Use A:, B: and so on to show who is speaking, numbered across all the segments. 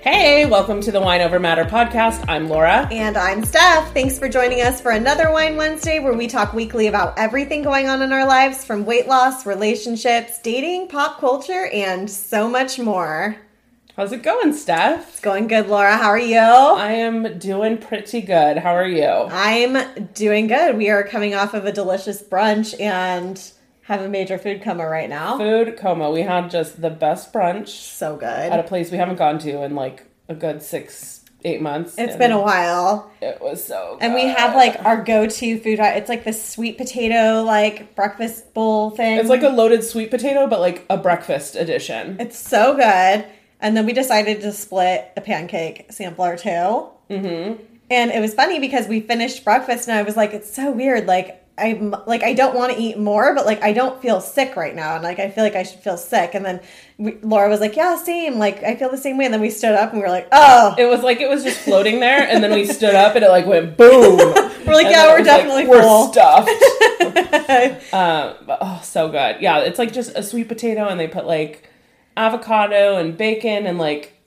A: Hey, welcome to the Wine Over Matter podcast. I'm Laura.
B: And I'm Steph. Thanks for joining us for another Wine Wednesday where we talk weekly about everything going on in our lives from weight loss, relationships, dating, pop culture, and so much more.
A: How's it going, Steph?
B: It's going good, Laura. How are you?
A: I am doing pretty good. How are you?
B: I'm doing good. We are coming off of a delicious brunch and have a major food coma right now.
A: Food coma. We had just the best brunch
B: So good.
A: at a place we haven't gone to in like a good six, eight months.
B: It's been a while.
A: It was so good.
B: And we have like our go-to food. It's like the sweet potato like breakfast bowl thing.
A: It's like a loaded sweet potato, but like a breakfast edition.
B: It's so good. And then we decided to split a pancake sampler too. Mm-hmm. And it was funny because we finished breakfast and I was like, it's so weird. Like, I'm like, I don't want to eat more, but like, I don't feel sick right now. And like, I feel like I should feel sick. And then we, Laura was like, yeah, same. Like, I feel the same way. And then we stood up and we were like, oh,
A: It was like it was just floating there, and then we stood up, and it like went boom.
B: we're like,
A: And
B: yeah, we're
A: was like,
B: definitely
A: we're
B: full.
A: stuffed. um, but, oh, so good. Yeah, it's like just a sweet potato, and they put like avocado and bacon and like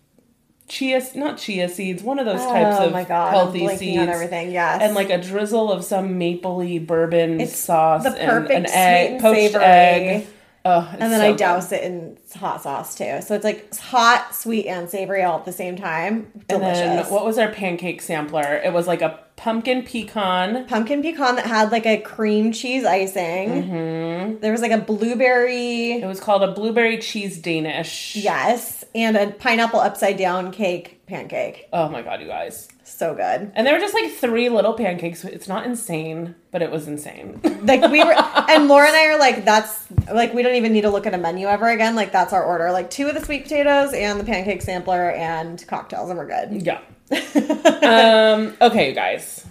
A: chia, not chia seeds, one of those types
B: oh
A: of
B: my God.
A: healthy seeds,
B: on everything. Yes.
A: and like a drizzle of some mapley bourbon
B: It's
A: sauce,
B: the
A: and
B: perfect
A: an
B: sweet
A: egg,
B: and
A: poached
B: savory.
A: egg. Oh,
B: and then
A: so
B: I
A: good.
B: douse it in hot sauce too. So it's like hot, sweet, and savory all at the same time.
A: And then what was our pancake sampler? It was like a pumpkin pecan.
B: pumpkin pecan that had like a cream cheese icing.
A: Mm-hmm.
B: There was like a blueberry,
A: It was called a blueberry cheese Danish.
B: yes, and a pineapple upside down cake pancake.
A: Oh my god, you guys.
B: So good.
A: And there were just like three little pancakes. It's not insane, but it was insane.
B: Like we were, and Laura and I are like, that's like we don't even need to look at a menu ever again. Like that's our order. Like two of the sweet potatoes and the pancake sampler and cocktails, and we're good.
A: yeah. um, okay, you guys.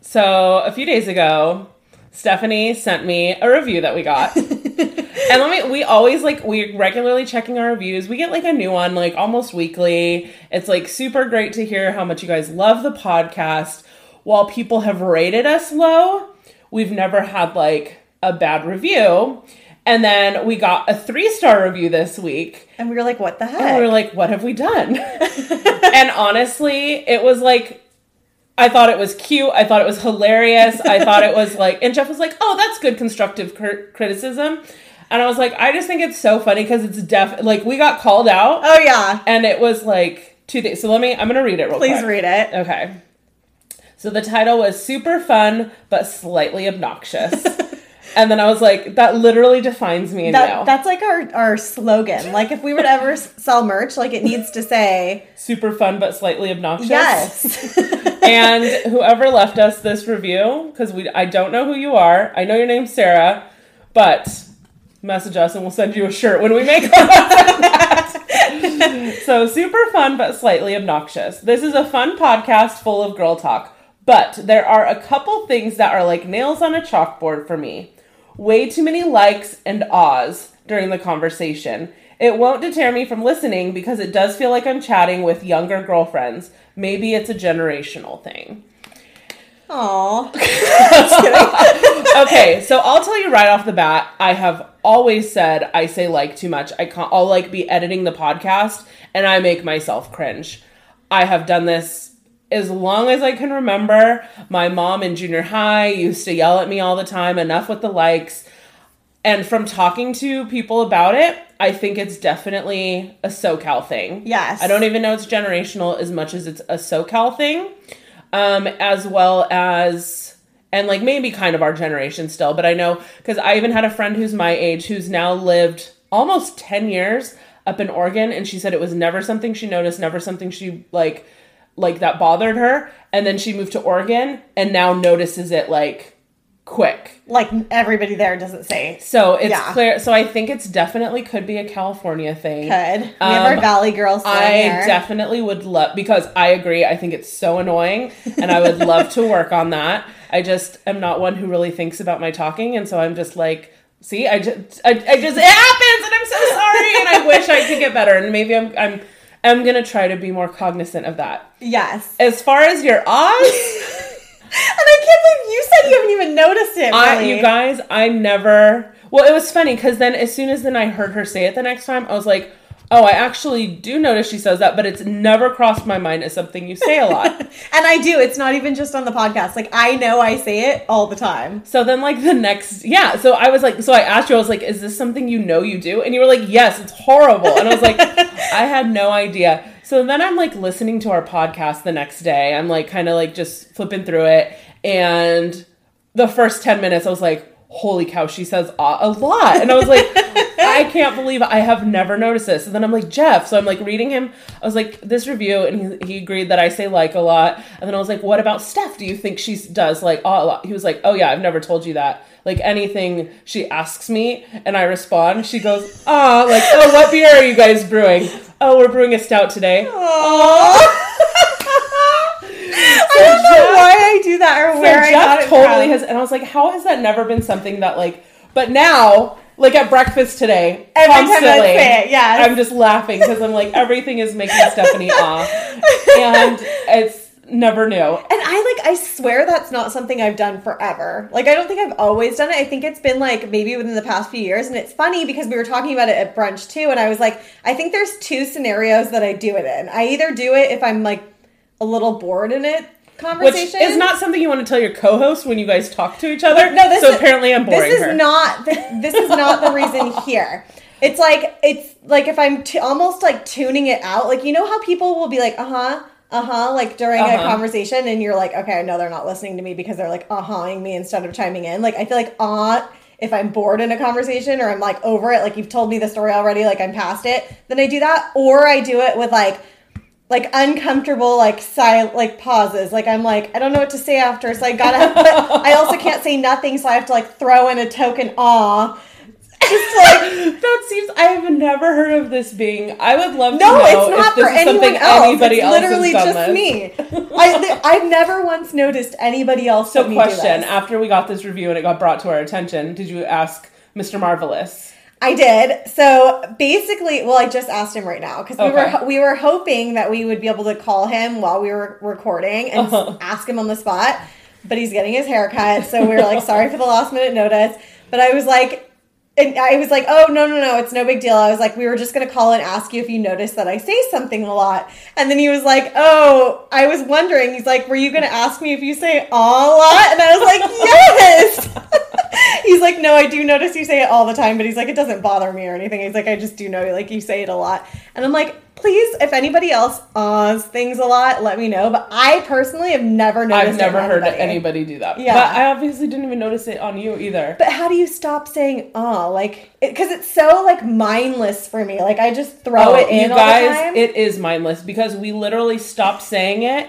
A: So a few days ago, Stephanie sent me a review that we got. and let me we always like we're regularly checking our reviews. We get like a new one like almost weekly. It's like super great to hear how much you guys love the podcast. While people have rated us low, we've never had like a bad review. And then we got a three star review this week.
B: And we were like, what the heck?
A: And we were like, what have we done? and honestly, it was like, I thought it was cute. I thought it was hilarious. I thought it was like, and Jeff was like, oh, that's good constructive cr- criticism. And I was like, I just think it's so funny because it's def, like, we got called out
B: oh yeah,
A: and it was like two days. So let me, I'm going to read it real
B: please
A: quick.
B: read it.
A: Okay. So the title was super fun, but slightly obnoxious. and then I was like, that literally defines me
B: That,
A: now.
B: that's like our, our slogan. Like if we would ever sell merch, like it needs to say
A: super fun, but slightly obnoxious.
B: yes.
A: and whoever left us this review, because we I don't know who you are. I know your name's Sarah, but message us and we'll send you a shirt when we make one. so super fun but slightly obnoxious. This is a fun podcast full of girl talk, but there are a couple things that are like nails on a chalkboard for me. Way too many likes and ahs during the conversation. It won't deter me from listening because it does feel like I'm chatting with younger girlfriends. Maybe it's a generational thing.
B: Aw.
A: okay, so I'll tell you right off the bat, I have always said I say like too much. I can't I'll like be editing the podcast and I make myself cringe. I have done this as long as I can remember. My mom in junior high used to yell at me all the time, enough with the likes. And from talking to people about it, I think it's definitely a SoCal thing.
B: Yes.
A: I don't even know it's generational as much as it's a SoCal thing, um, as well as, and like maybe kind of our generation still, but I know because I even had a friend who's my age who's now lived almost 10 years up in Oregon, and she said it was never something she noticed, never something she like like that bothered her and then she moved to Oregon and now notices it like quick.
B: Like everybody there doesn't say.
A: So it's
B: Yeah.
A: clear so I think it's definitely could be a California thing.
B: Could. We have our
A: Um,
B: Valley girls
A: I definitely would love because I agree. I think it's so annoying, and I would love to work on that. I just am not one who really thinks about my talking, and so I'm just like, see, I just, I, I just, it happens, and I'm so sorry, and I wish I could get better, and maybe I'm, I'm, I'm gonna try to be more cognizant of that.
B: Yes.
A: As far as your Oz,
B: And I can't believe you said you haven't even noticed it.
A: I, you guys, I never. Well, it was funny because then as soon as then I heard her say it the next time, I was like. Oh, I actually do notice she says that, but it's never crossed my mind as something you say a lot.
B: And I do. It's not even just on the podcast. Like I know I say it all the time.
A: So then, like the next, yeah. So I was like, so I asked you, I was like, is this something you know you do? And you were like, yes, it's horrible. And I was like, I had no idea. So then I'm like listening to our podcast the next day. I'm like kind of like just flipping through it, and the first ten minutes, I was like, holy cow, she says a lot, and I was like. I can't believe I have never noticed this. And then I'm like, Jeff. So I'm like reading him. I was like, this review, and he, he agreed that I say like a lot. And then I was like, what about Steph? Do you think she does like a lot? He was like, oh yeah, I've never told you that. Like anything she asks me and I respond, she goes, ah, like, oh, what beer are you guys brewing? Oh, we're brewing a stout today.
B: I don't know why I do that or
A: So
B: where I got
A: Jeff
B: it
A: totally
B: from.
A: has, and I was like, how has that never been something that like? But now, like at breakfast today,
B: Every time I
A: constantly,
B: say it, yes.
A: I'm just laughing because I'm like everything is making Stephanie off, and it's never new.
B: And I like I swear that's not something I've done forever. Like I don't think I've always done it. I think it's been like maybe within the past few years and it's funny because we were talking about it at brunch too and I was like I think there's two scenarios that I do it in. I either do it if I'm like a little bored in it
A: Which is not something you want to tell your co-host when you guys talk to each other.
B: No, this
A: so
B: is,
A: apparently I'm boring
B: This is
A: her.
B: not the, this is not the reason here. It's like it's like if I'm t- almost like tuning it out. Like you know how people will be like, uh huh, uh huh, like during a
A: Uh-huh.
B: conversation, and you're like, okay, I know they're not listening to me because they're like uh huhing me instead of chiming in. Like I feel like uh if I'm bored in a conversation or I'm like over it, like you've told me the story already, like I'm past it, then I do that, or I do it with like like uncomfortable like silent like pauses like i'm like i don't know what to say after so i gotta but i also can't say nothing so i have to like throw in a token aw just like
A: that seems. I have never heard of this being. I would love to
B: no
A: know
B: it's not
A: if this
B: for
A: is
B: anyone
A: something
B: else
A: anybody
B: it's
A: else
B: literally just me I, th- i've never once noticed anybody else
A: So,
B: but me do
A: question. After we got this review and it got brought to our attention, did you ask Mr. Marvelous?
B: I did. So basically, well, I just asked him right now because we
A: Okay.
B: were we were hoping that we would be able to call him while we were recording and
A: Uh-huh.
B: ask him on the spot. But he's getting his hair cut, so we are like, sorry for the last minute notice. But I was like, and I was like, oh no no no, it's no big deal. I was like, we were just gonna call and ask you if you noticed that I say something a lot. And then he was like, oh, I was wondering. He's like, were you gonna ask me if you say a lot? And I was like, yes. he's like, no, I do notice you say it all the time, but he's like, it doesn't bother me or anything. He's like, I just do know like you say it a lot. And I'm like, please, if anybody else ahs things a lot, let me know. But I personally have never noticed.
A: I've never heard
B: anybody.
A: anybody do that.
B: Yeah.
A: But I obviously didn't even notice it on you either.
B: But how do you stop saying ah? Like, because it's so like mindless for me. Like I just throw it in
A: Oh, you
B: all
A: guys,
B: the time.
A: it is mindless because we literally stopped saying it.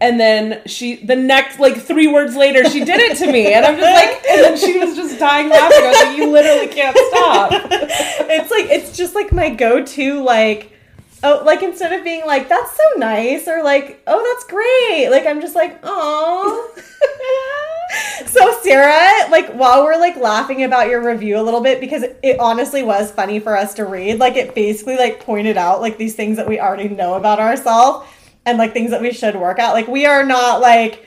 A: And then she, the next, like three words later, she did it to me. And I'm just like, and then she was just dying laughing. I was like, you literally can't stop.
B: it's like it's just like my go-to like oh like instead of being like that's so nice or like oh that's great like i'm just like oh so sarah like while we're like laughing about your review a little bit because it, it honestly was funny for us to read like it basically like pointed out like these things that we already know about ourselves and like things that we should work out like we are not like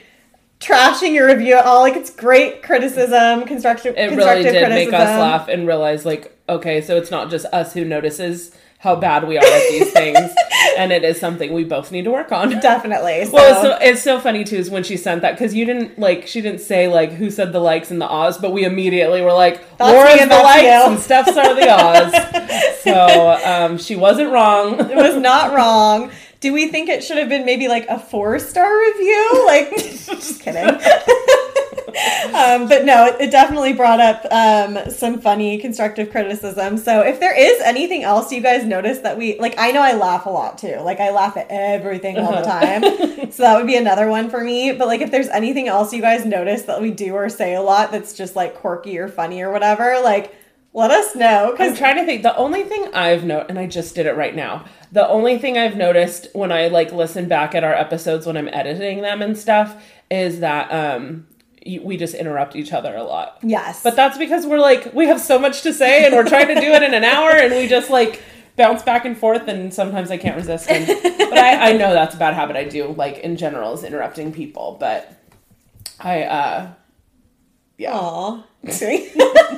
B: trashing your review at all like it's great criticism constructive
A: It really
B: constructive
A: did make us
B: criticism.
A: laugh and realize, like, okay, so it's not just us who notices how bad we are at these things. and it is something we both need to work on.
B: definitely so.
A: Well, it's so, it's so funny too is when she sent that because you didn't like she didn't say like who said the likes and the ahs, but we immediately were like
B: That's
A: Laura's the likes
B: you.
A: and Steph's are the ahs. so um, she wasn't wrong.
B: it was not wrong. Do we think it should have been maybe like a four star review? Like, just kidding. um, but no, it, it definitely brought up um, some funny constructive criticism. So if there is anything else you guys notice that we like, I know I laugh a lot too. Like I laugh at everything all the time. so that would be another one for me. But like if there's anything else you guys notice that we do or say a lot that's just like quirky or funny or whatever, like let us know.
A: I'm trying to think. The only thing I've noticed, and I just did it right now. The only thing I've noticed when I like listen back at our episodes when I'm editing them and stuff is that um we just interrupt each other a lot.
B: yes,
A: But that's because we're like we have so much to say and we're trying to do it in an hour and we just like bounce back and forth and sometimes I can't resist. And, but I, I know that's a bad habit I do like in general is interrupting people. But I uh yeah.
B: Aw.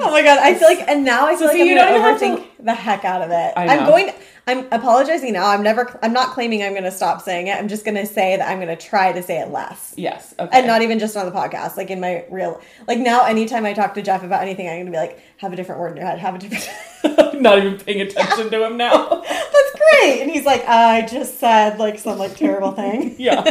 B: oh my god, I feel like, and now I feel like
A: see,
B: I'm
A: you don't have to-
B: the heck out of it.
A: I
B: I'm
A: know.
B: going. I'm apologizing now. I'm never. I'm not claiming I'm going to stop saying it. I'm just going to say that I'm going to try to say it less,
A: Yes. Okay.
B: and not even just on the podcast. Like in my real. Like now, anytime I talk to Jeff about anything, I'm going to be like, have a different word in your head. Have a different.
A: not even paying attention to him now.
B: That's great. And he's like, I just said like some like terrible thing.
A: Yeah.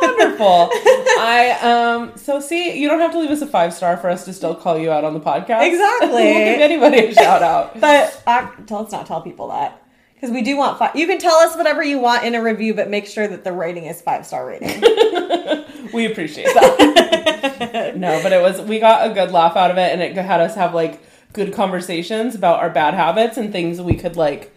A: Wonderful. I um so see, you don't have to leave us a five star for us to still call you out on the podcast.
B: Exactly.
A: we'll give anybody a shout out.
B: But uh, let's not tell people that. Because we do want five. You can tell us whatever you want in a review, but make sure that the rating is five star rating.
A: We appreciate that. no, but it was we got a good laugh out of it and it had us have like good conversations about our bad habits and things we could like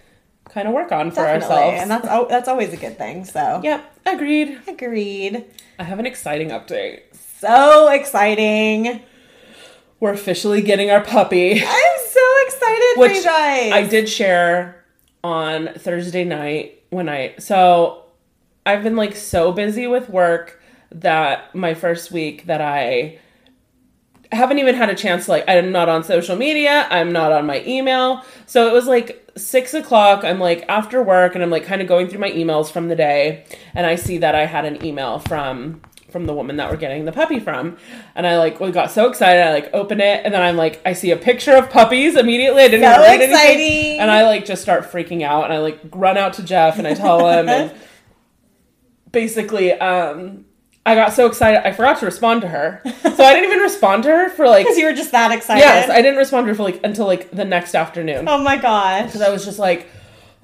A: kind of work on for
B: Definitely.
A: ourselves.
B: And that's al- that's always a good thing. So
A: yep, agreed.
B: agreed.
A: I have an exciting update.
B: So exciting!
A: We're officially getting our puppy.
B: I'm so excited for
A: which
B: you guys.
A: I did share on Thursday night when I so I've been like so busy with work that my first week that I haven't even had a chance to like I'm not on social media, I'm not on my email. So it was like six o'clock. I'm like after work and I'm like kind of going through my emails from the day and I see that I had an email from from the woman that we're getting the puppy from. And I like we got so excited. I like open it and then I'm like I see a picture of puppies immediately. I didn't
B: So
A: read anything. And I like just start freaking out and I like run out to Jeff and I tell him and basically um I got so excited I forgot to respond to her. So I didn't even respond to her for like
B: because you were just that excited.
A: Yes, I didn't respond to her for like until like the next afternoon.
B: oh my gosh.
A: Because I was just like,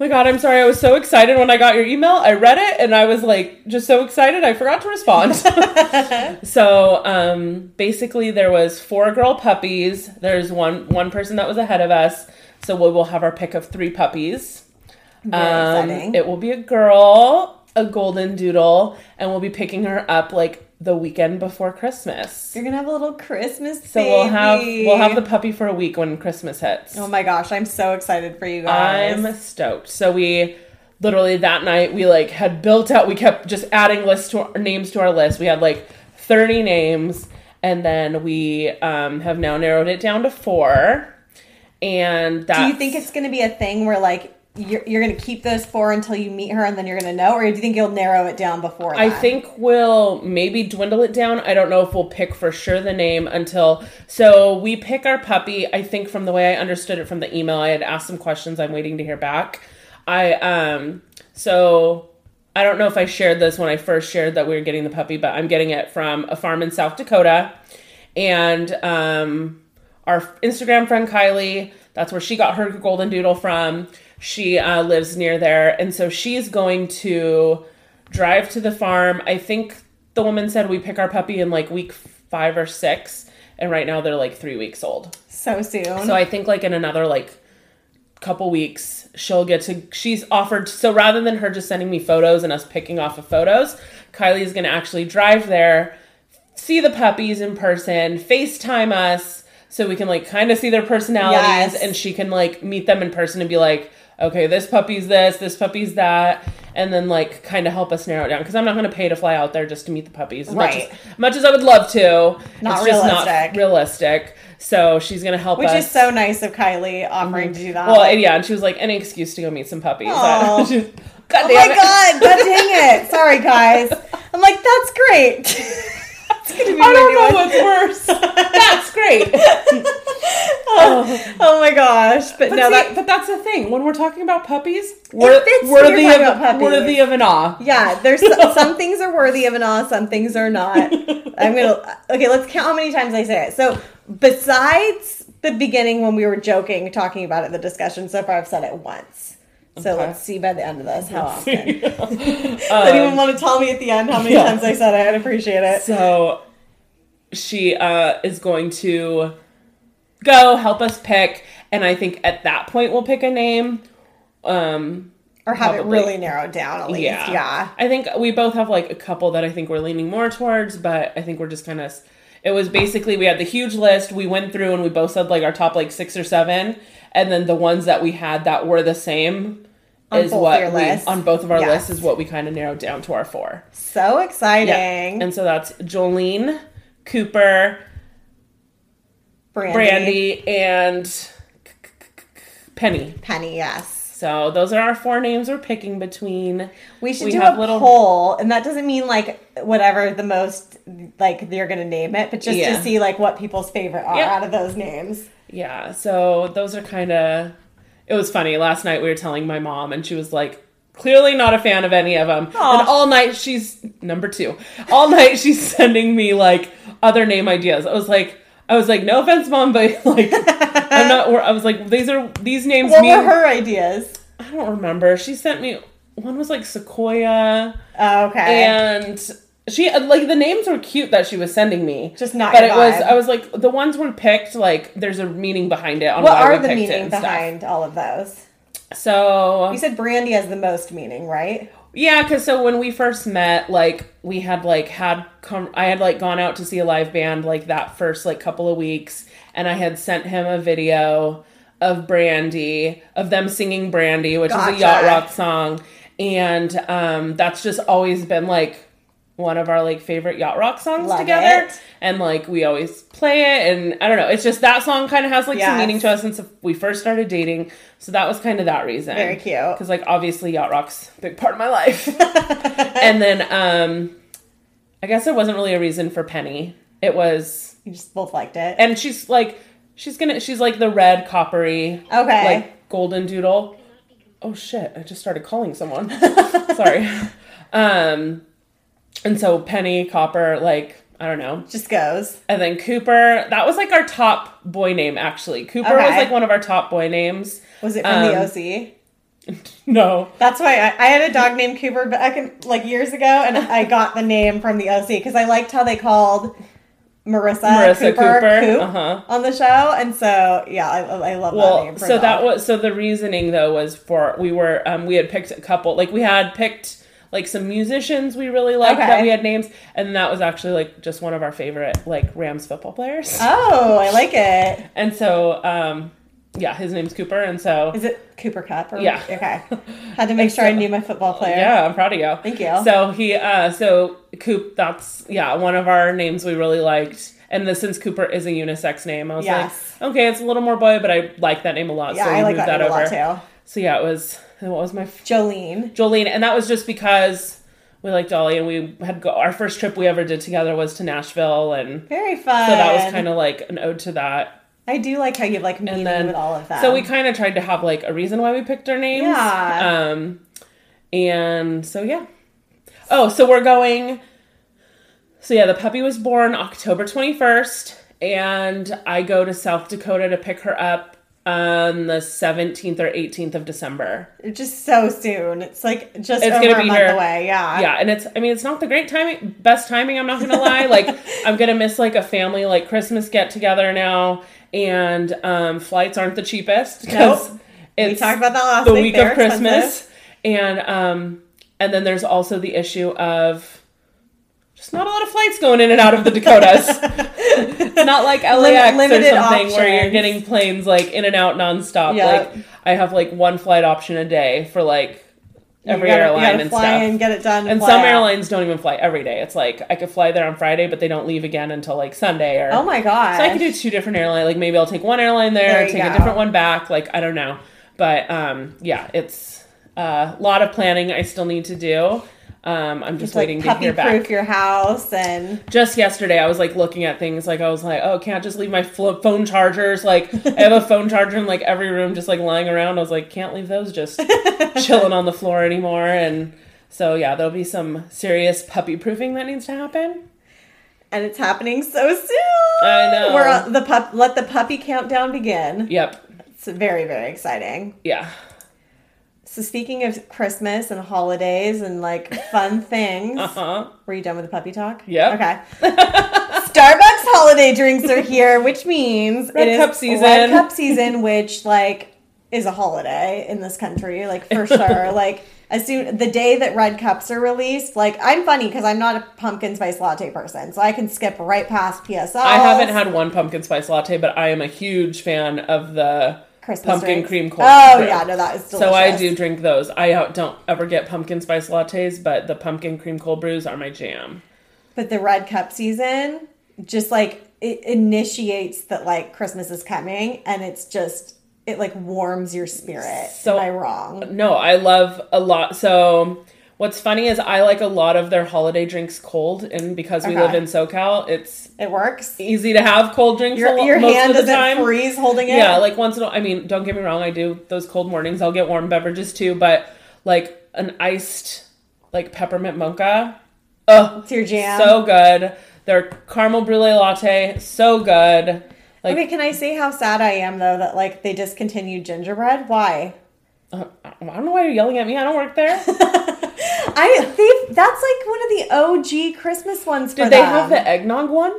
A: my god, I'm sorry. I was so excited when I got your email. I read it and I was like just so excited I forgot to respond. so um basically there was four girl puppies. There's one one person that was ahead of us. So we will have our pick of three puppies.
B: Very
A: Um,
B: exciting.
A: it will be a girl, a golden doodle, and we'll be picking her up like the weekend before Christmas.
B: You're gonna have a little Christmas.
A: So we'll have we'll have the puppy for a week when Christmas hits.
B: Oh my gosh, I'm so excited for you guys.
A: I'm stoked. So we literally that night we like had built out. We kept just adding lists to our, names to our list. We had like 30 names, and then we um, have now narrowed it down to four. And that's,
B: Do you think it's to be a thing where like you're, you're going to keep those four until you meet her and then you're going to know, or do you think you'll narrow it down before?
A: I
B: that?
A: think we'll maybe dwindle it down. I don't know if we'll pick for sure the name until. So we pick our puppy. I think from the way I understood it from the email, I had asked some questions. I'm waiting to hear back. I um so I don't know if I shared this when I first shared that we were getting the puppy, but I'm getting it from a farm in South Dakota, and um our Instagram friend Kylie. That's where she got her golden doodle from. She uh, lives near there, and so she's going to drive to the farm. I think the woman said we pick our puppy in like week five or six, and right now they're like three weeks old.
B: so soon.
A: So I think like in another like couple weeks she'll get to she's offered so rather than her just sending me photos and us picking off of photos, kylie is going to actually drive there, see the puppies in person, FaceTime us so we can like kind of see their personalities
B: Yes.
A: and she can like meet them in person and be like, "Okay, this puppy's this, this puppy's that." And then like kind of help us narrow it down because I'm not going to pay to fly out there just to meet the puppies as much
B: Right.
A: as much as I would love to.
B: Not
A: it's just not
B: realistic.
A: realistic. So she's going to help
B: Which
A: us.
B: is so nice of Kylie offering mm-hmm. to do that.
A: Well, and yeah, and she was like, any excuse to go meet some puppies.
B: Aw.
A: She was- God
B: oh my
A: it.
B: god, god dang it. Sorry guys. I'm like, that's great. that's gonna be
A: I don't know what's worse. That's great.
B: oh, oh my gosh! But,
A: But,
B: no,
A: see,
B: that
A: but that's the thing. When we're talking about puppies, we're worthy of
B: puppies.
A: worthy of an awe.
B: yeah. There's some, some things are worthy of an awe, some things are not. I'm gonna okay. Let's count how many times I say it. So besides the beginning when we were joking, talking about it, the discussion so far, I've said it once. So
A: Okay.
B: let's see by the end of this how often.
A: Um,
B: Does anyone want to tell me at the end how many
A: yeah.
B: times I said it? I'd appreciate it.
A: So she uh, is going to go help us pick, and I think at that point we'll pick a name. Um,
B: Or have it really narrowed down at least.
A: yeah,
B: Yeah.
A: I think we both have like a couple that I think we're leaning more towards, but I think we're just kind of. It was basically we had the huge list. We went through and we both said like our top like six or seven, and then the ones that we had that were the same
B: On
A: is
B: both
A: what we, on both of our
B: Yes.
A: lists is what we kind of narrowed down to our four.
B: So exciting.
A: And so that's Jolene, Cooper,
B: Brandy.
A: Brandy, and Penny.
B: Penny, yes.
A: So those are our four names we're picking between.
B: We should
A: We
B: do
A: have
B: a
A: little-
B: poll, and that doesn't mean like whatever the most like you're gonna name it, but just
A: Yeah.
B: to see like what people's favorite are
A: Yeah.
B: out of those names.
A: Yeah, so those are kind of. It was funny. Last night we were telling my mom, and she was like, clearly not a fan of any of them.
B: Aw.
A: And all night she's number two. All night she's sending me like other name ideas. I was like, I was like, no offense, mom, but like, I'm not. I was like, these are these names
B: What
A: mean.
B: were her ideas?
A: I don't remember. She sent me one was like Sequoia,
B: Oh, okay.
A: and she like the names were cute that she was sending me.
B: Just not
A: but it was. I was like the ones were picked like there's a meaning behind it on
B: what are the meaning
A: and stuff.
B: behind all of those?
A: So
B: You said Brandy has the most meaning, right?
A: yeah, because so when we first met, like we had like had com- I had like gone out to see a live band like that first like couple of weeks, and I had sent him a video of Brandy of them singing Brandy, which is a yacht rock song, and um, that's just always been like one of our like favorite yacht rock songs
B: Love
A: together.
B: it.
A: and like we always play it. And i don't know it's just that song kind of has like some meaning to us since we first started dating. So that was kind of that reason.
B: Very cute.
A: because like obviously yacht rock's a big part of my life. And then um i guess there wasn't really a reason for penny. It was
B: You just both liked it.
A: and she's like she's gonna she's like the red coppery
B: Okay.
A: like golden doodle. Oh shit. I just started calling someone. Sorry. Um and so penny copper like i don't know
B: just goes.
A: and then cooper that was like our top boy name actually cooper was like one of our top boy names
B: Was it from the
A: Um,
B: OC?
A: no
B: That's why I, I had a dog named Cooper back in, like years ago, and I got the name from the OC because I liked how they called Marissa,
A: Marissa
B: Cooper,
A: Cooper,
B: Coop
A: uh-huh.
B: on the show, and so yeah, I, I love that name. For
A: so
B: a
A: that was so the reasoning though was for we were um we had picked a couple like we had picked like some musicians we really liked that we had names and that was actually like just one of our favorite like rams football players
B: Oh, I like it.
A: and so um yeah his name's cooper and so
B: Is it Cooper Kupp? Or,
A: Yeah.
B: Okay. Had to make sure I knew my football player.
A: Yeah, I'm proud of you.
B: Thank you.
A: So he, uh, so Coop, that's yeah, one of our names we really liked. And the, since Cooper is a unisex name, I was
B: Yes.
A: like, okay, it's a little more boy, but I like that name a lot.
B: Yeah,
A: so we
B: I like
A: moved
B: that, name
A: over.
B: a lot too.
A: So yeah, it was what was my f-
B: Jolene.
A: Jolene, and that was just because we liked Dolly, and we had go, our first trip we ever did together was to Nashville, and
B: Very fun.
A: so that was kind of like an ode to that.
B: I do like how you like meaning
A: then-
B: with all of that.
A: So we kind of tried to have like a reason why we picked our names.
B: Yeah.
A: Um, and so yeah. Oh, so we're going. So yeah, the puppy was born October twenty first, and I go to South Dakota to pick her up on the seventeenth or eighteenth of December.
B: just so soon. It's like just
A: It's
B: over
A: gonna
B: a
A: be
B: month
A: here.
B: away. Yeah.
A: Yeah, and it's I mean it's not the great timing, best timing. I'm not gonna lie. Like I'm gonna miss like a family like Christmas get together now, and um, flights aren't the cheapest because
B: Nope.
A: it's
B: We talked about that last
A: the
B: week.
A: week
B: They're
A: of Christmas,
B: expensive.
A: and um, and then there's also the issue of just not a lot of flights going in and out of the Dakotas. it's not like LAX or
B: limited
A: something where you're getting planes like in and out nonstop.
B: Yep.
A: Like I have like one flight option a day for like every
B: gotta,
A: airline and
B: fly
A: stuff.
B: in, get it done,
A: And some
B: out.
A: airlines don't even fly every day. It's like I could fly there on Friday, but they don't leave again until like Sunday or
B: Oh my god!
A: so I could do two different airlines. Like maybe I'll take one airline there,
B: There
A: take
B: go.
A: a different one back. Like I don't know, but um, yeah, it's a lot of planning I still need to do. Um, I'm just
B: like
A: waiting to
B: puppy
A: hear back.
B: proof your house and
A: Just yesterday, I was like looking at things like I was like, oh, can't just leave my flo- phone chargers. Like I have a phone charger in like every room, just like lying around. I was like, can't leave those just chilling on the floor anymore. And so yeah, there'll be some serious puppy proofing that needs to happen.
B: and it's happening so soon.
A: I know.
B: We're the pup. Let the puppy countdown begin.
A: Yep.
B: It's very very exciting.
A: Yeah.
B: So speaking of Christmas and holidays and like fun things,
A: Uh huh.
B: were you done with the puppy talk?
A: Yeah.
B: Okay. Starbucks holiday drinks are here, which means
A: Red
B: it is
A: Cup season.
B: Red Cup season, which like is a holiday in this country, like for sure. like as soon the day that red cups are released, like I'm funny because I'm not a pumpkin spice latte person, so I can skip right past PSL.
A: I haven't had one pumpkin spice latte, but I am a huge fan of the
B: Christmas
A: pumpkin
B: drinks.
A: cream cold.
B: Oh
A: brew.
B: yeah, no, that is delicious.
A: So I do drink those. I don't ever get pumpkin spice lattes, but the pumpkin cream cold brews are my jam.
B: But the red cup season just like it initiates that like Christmas is coming and it's just it like warms your spirit.
A: So-
B: Am I wrong?
A: No, I love a lot. So what's funny is I like a lot of their holiday drinks cold, and because we
B: Okay.
A: live in SoCal, it's
B: It works.
A: easy to have cold drinks.
B: Your, your
A: most
B: hand
A: of the
B: doesn't
A: time.
B: freeze holding it.
A: Yeah, like once in a I mean, don't get me wrong, I do those cold mornings. I'll get warm beverages too, but like an iced like peppermint mocha. Oh,
B: it's your jam.
A: so good. Their caramel brulee latte, so good. Like
B: okay, can I say how sad I am though that like they discontinued gingerbread? Why?
A: uh, I don't know why you're yelling at me. I don't work there.
B: I they that's like one of the OG Christmas ones. For
A: Did they
B: them.
A: have the eggnog one?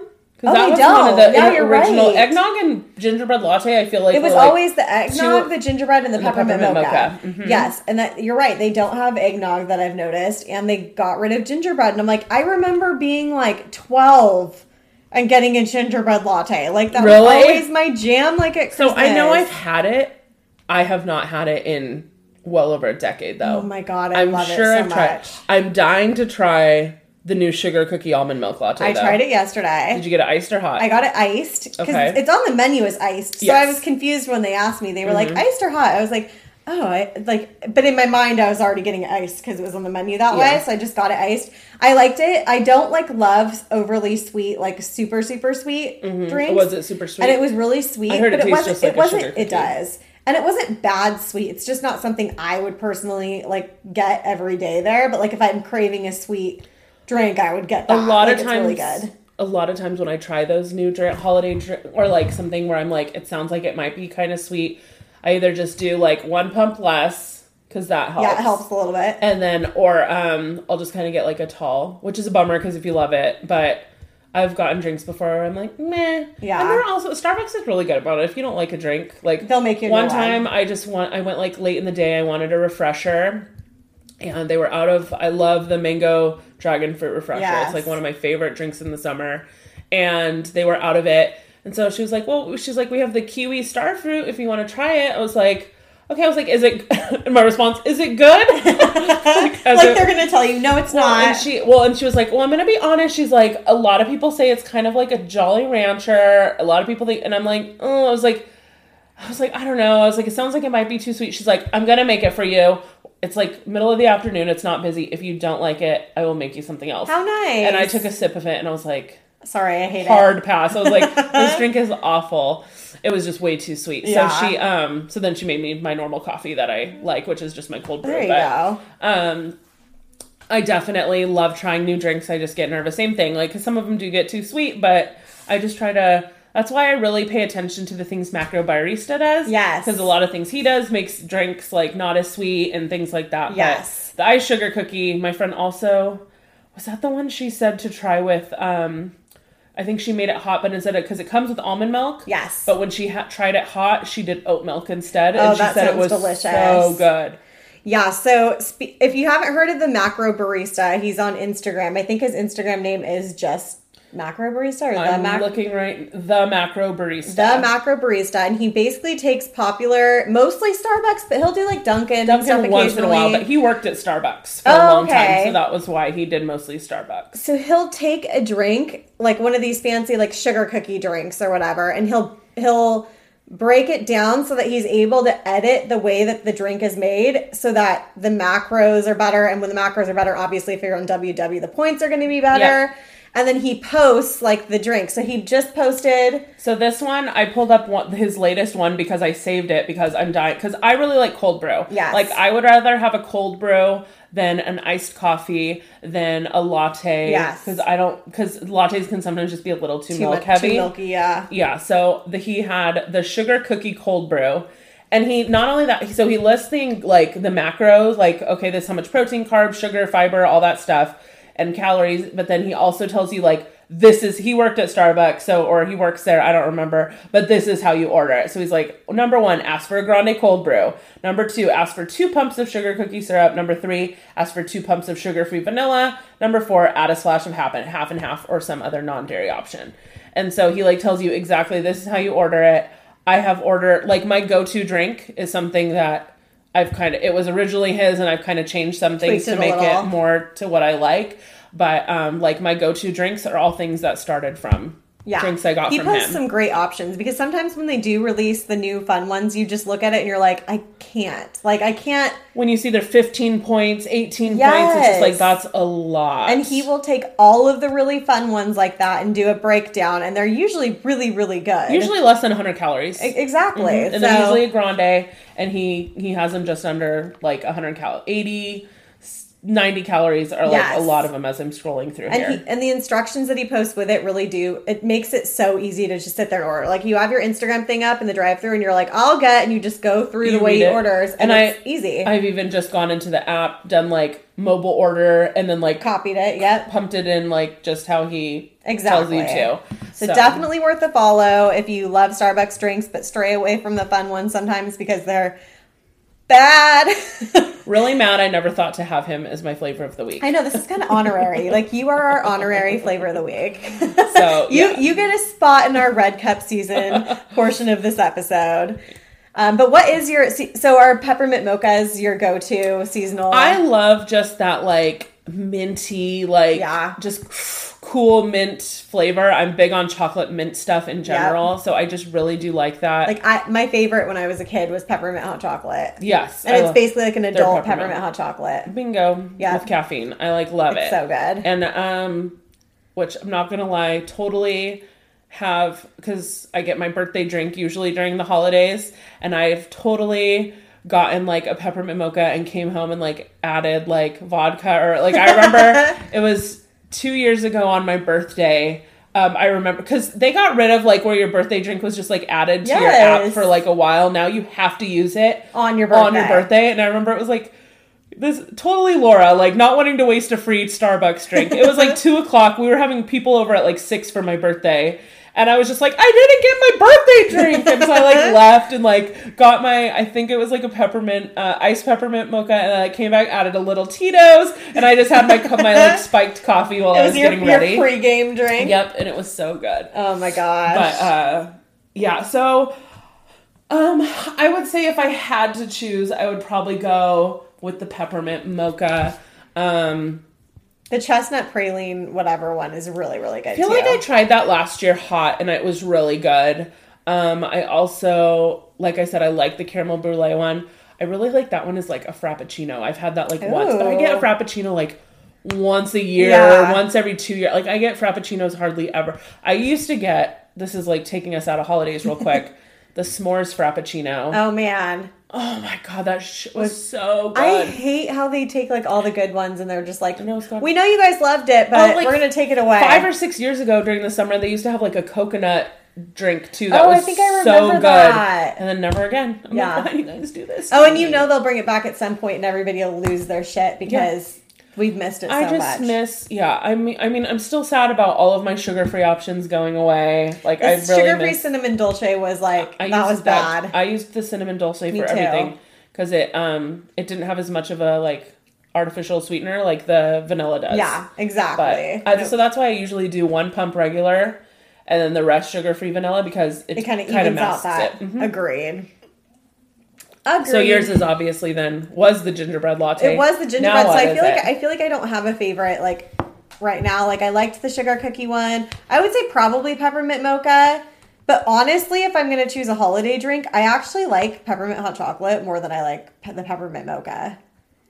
B: Oh,
A: Because
B: they
A: one of
B: don't.
A: the
B: Yeah, you're
A: original
B: right.
A: eggnog and gingerbread latte. I feel like
B: It was
A: like,
B: always the eggnog,
A: two-
B: the gingerbread, and the peppermint,
A: peppermint
B: mocha.
A: mocha. Mhm.
B: Yes, and that you're right. They don't have eggnog that I've noticed, and they got rid of gingerbread. And I'm like, I remember being like 12 and getting a gingerbread latte. Like that
A: Really?
B: was always my jam. Like at Christmas.
A: So I know I've had it. I have not had it in well over a decade though.
B: Oh my God, I it
A: sure
B: so
A: I've tried. I'm dying to try the new sugar cookie almond milk latte.
B: I
A: though.
B: tried it yesterday.
A: Did you get it iced or hot?
B: I got it iced because
A: Okay.
B: it's on the menu as iced. So
A: Yes. Mm-hmm.
B: I was confused when they asked me. They were like iced or hot. I was like, oh, I like. But in my mind, I was already getting it iced because it was on the menu that
A: Yeah.
B: way. So I just got it iced. I liked it. I don't like love overly sweet, like super super sweet drinks.
A: Was it super sweet?
B: And it was really sweet.
A: I heard it
B: but
A: tastes
B: wasn't.
A: just like
B: it
A: a
B: wasn't.
A: sugar
B: It does. And it wasn't bad sweet. It's just not something I would personally like get every day there. But like if I'm craving a sweet drink, I would get that.
A: a lot
B: Like,
A: of times
B: really good.
A: a lot of times when i try those new drink, holiday drink or like something where i'm like it sounds like it might be kind of sweet i either just do like one pump less because that helps
B: Yeah, it helps a little bit.
A: and then or um i'll just kind of get like a tall which is a bummer because if you love it but i've gotten drinks before where i'm like meh
B: Yeah.
A: and they're also starbucks is really good about it if you don't like a drink like
B: They'll make you
A: one
B: new one.
A: time i just want i went like late in the day i wanted a refresher and they were out of i love the mango dragon fruit refresher
B: Yes.
A: it's like one of my favorite drinks in the summer and they were out of it and so she was like well she's like we have the kiwi star fruit if you want to try it i was like okay i was like is it and my response is it good like,
B: like
A: a-
B: they're gonna tell you, no, it's
A: well,
B: not.
A: and she well, and she was like, "Well, I'm gonna be honest." She's like, "A lot of people say it's kind of like a Jolly Rancher. A lot of people think," and I'm like, "Oh," I was like, "I was like, I don't know." I was like, "It sounds like it might be too sweet." She's like, "I'm gonna make it for you." It's like middle of the afternoon. It's not busy. If you don't like it, I will make you something else.
B: How nice.
A: And I took a sip of it, and I was like,
B: Sorry, I hate it.
A: hard pass. I was like, this drink is awful. It was just way too sweet.
B: Yeah.
A: So she um so then she made me my normal coffee that I like, which is just my cold brew.
B: There you
A: but,
B: go.
A: um, I definitely love trying new drinks. I just get nervous. Same thing, like, cause some of them do get too sweet, but I just try to. That's why I really pay attention to the things Macro Barista does.
B: Yes.
A: because a lot of things he does makes drinks like not as sweet and things like that. But
B: Yes.
A: the ice sugar cookie. My friend also was that the one she said to try with. um I think she made it hot, but instead of because it comes with almond milk.
B: Yes.
A: But when she ha- tried it hot, she did oat milk instead,
B: Oh,
A: and she said it was
B: delicious.
A: so good.
B: Yeah, so spe- if you haven't heard of the Macro Barista, he's on Instagram. I think his Instagram name is just Macro Barista or
A: I'm
B: Mac-
A: looking right. The macro barista.
B: the Macro Barista, and he basically takes popular, mostly Starbucks, but he'll do like Dunkin',
A: Dunkin' once in a while, but he worked at Starbucks for
B: Oh,
A: a long
B: okay.
A: time, so that was why he did mostly Starbucks.
B: So he'll take a drink, like one of these fancy like sugar cookie drinks or whatever, and he'll he'll break it down so that he's able to edit the way that the drink is made so that the macros are better. And when the macros are better, obviously, if you're on WW, the points are going to be better. And then he posts like the drink. So he just posted.
A: So this one, I pulled up one, his latest one because I saved it because I'm dying. Because I really like cold brew.
B: Yes.
A: Like I would rather have a cold brew than an iced coffee than a latte.
B: Yes.
A: Because I don't. Because lattes can sometimes just be a little too,
B: Too
A: milk
B: much,
A: heavy.
B: Too milky, yeah.
A: Yeah. So the he had the sugar cookie cold brew. And he not only that, so he lists things like the macros, like okay, this is how much protein, carbs, sugar, fiber, all that stuff, and calories. But then he also tells you like this is he worked at Starbucks, so or he works there, I don't remember, but this is how you order it. So he's like, number one, ask for a grande cold brew. Number two, ask for two pumps of sugar cookie syrup. Number three, ask for two pumps of sugar-free vanilla. Number four, add a splash of half and half and half or some other non-dairy option. And so he like tells you exactly this is how you order it. I have ordered like my go-to drink is something that I've kind of it was originally his and I've kind of changed some things
B: Tweaked
A: to make it more to what I like. But um like my go-to drinks are all things that started from
B: Yeah.
A: drinks I got
B: he posts
A: him.
B: some great options because sometimes when they do release the new fun ones, you just look at it and you're like, I can't. Like, I can't.
A: when you see their 15 points, 18 points, it's just like that's a lot.
B: And he will take all of the really fun ones like that and do a breakdown, and they're usually really, really good.
A: usually less than 100 calories.
B: E- exactly.
A: Mm-hmm. And
B: so,
A: they're usually a grande, and he he has them just under like 100 cal 80 90 calories are like
B: Yes.
A: a lot of them as I'm scrolling through
B: and
A: here.
B: he, and the instructions that he posts with it really do. It makes it so easy to just sit there and order. Like you have your Instagram thing up in the drive-through, and you're like, "I'll get," and you just go through
A: You
B: the way he
A: it.
B: orders, and,
A: And I-
B: easy.
A: I've even just gone into the app, done like mobile order, and then like
B: Copied it. Yep.
A: pumped it in like just how he
B: Exactly.
A: tells you to.
B: So, definitely worth a follow if you love Starbucks drinks, but stray away from the fun ones sometimes because they're bad.
A: really mad. I never thought to have him as my flavor of the week.
B: I know this is kind of honorary. like you are our honorary flavor of the week.
A: So
B: you
A: yeah.
B: you get a spot in our red cup season portion of this episode. Um, but what is your so our peppermint mocha is your go to seasonal?
A: I love just that like minty, like
B: Yeah.
A: just cool mint flavor. I'm big on chocolate mint stuff in general, so I just really do like that.
B: like I my favorite when I was a kid was peppermint hot chocolate.
A: yes,
B: And
A: I
B: it's basically like an adult
A: peppermint.
B: peppermint. hot chocolate.
A: bingo.
B: Yeah.
A: with caffeine. I like love
B: It's
A: it.
B: so good.
A: And um, which I'm not gonna lie, totally have because I get my birthday drink usually during the holidays, and I've totally gotten like a peppermint mocha and came home and like added like vodka or like I remember it was two years ago on my birthday. Um, I remember because they got rid of like where your birthday drink was just like added to your app for like a while. Now you have to use it
B: On your
A: on your
B: birthday.
A: birthday. And I remember it was like this totally Laura, like not wanting to waste a free Starbucks drink. It was like two o'clock. We were having people over at like six for my birthday. And I was just like, I didn't get my birthday drink. And so I like left and like got my, I think it was like a peppermint, uh, iced peppermint mocha. And then I came back, added a little Tito's. And I just had my, my like spiked coffee while
B: It
A: I
B: was
A: was
B: your,
A: getting
B: your
A: ready.
B: pre-game drink.
A: Yep. And it was so good.
B: Oh my gosh.
A: But uh yeah, so um I would say if I had to choose, I would probably go with the peppermint mocha. Um
B: the chestnut praline whatever one is really really good
A: I feel
B: too.
A: like I tried that last year hot and it was really good. Um I also like I said I like the caramel brulee one. I really like that one is like a frappuccino. I've had that like once, but I get a frappuccino like once a year,
B: Yeah.
A: once every two years. Like I get frappuccinos hardly ever. I used to get this is like taking us out of holidays real quick. the s'mores frappuccino.
B: oh man.
A: Oh my god, that shit was so good.
B: I hate how they take like all the good ones and they're just like,
A: Scott.
B: we know you guys loved it, but
A: Oh, like,
B: we're gonna take it away.
A: Five or six years ago during the summer, they used to have like a coconut drink too. That
B: Oh, I
A: was
B: think I
A: so
B: remember
A: good.
B: that.
A: And then never again. I'm
B: Yeah.
A: like, why do you guys do this?
B: oh, and you know they'll bring it back at some point, and everybody will lose their shit because we've missed it so
A: I just
B: much.
A: miss. Yeah, I mean, I mean, I'm still sad about all of my sugar-free options going away. Like I really
B: sugar-free
A: miss.
B: cinnamon dolce was like
A: I
B: that was bad.
A: I used the cinnamon dolce for
B: too.
A: everything because it um it didn't have as much of a like artificial sweetener like the vanilla does.
B: yeah,
A: But
B: exactly.
A: I, so that's why I usually do one pump regular, and then the rest sugar free vanilla because it,
B: it kind of evens out that.
A: it. Mhm.
B: Agreed. Agreed.
A: So yours is obviously then was the gingerbread latte.
B: It was the gingerbread.
A: Now
B: So I feel like
A: it?
B: I feel like I don't have a favorite like right now. Like I liked the sugar cookie one. I would say probably peppermint mocha, But honestly, if I'm going to choose a holiday drink, I actually like peppermint hot chocolate more than I like pe- the peppermint mocha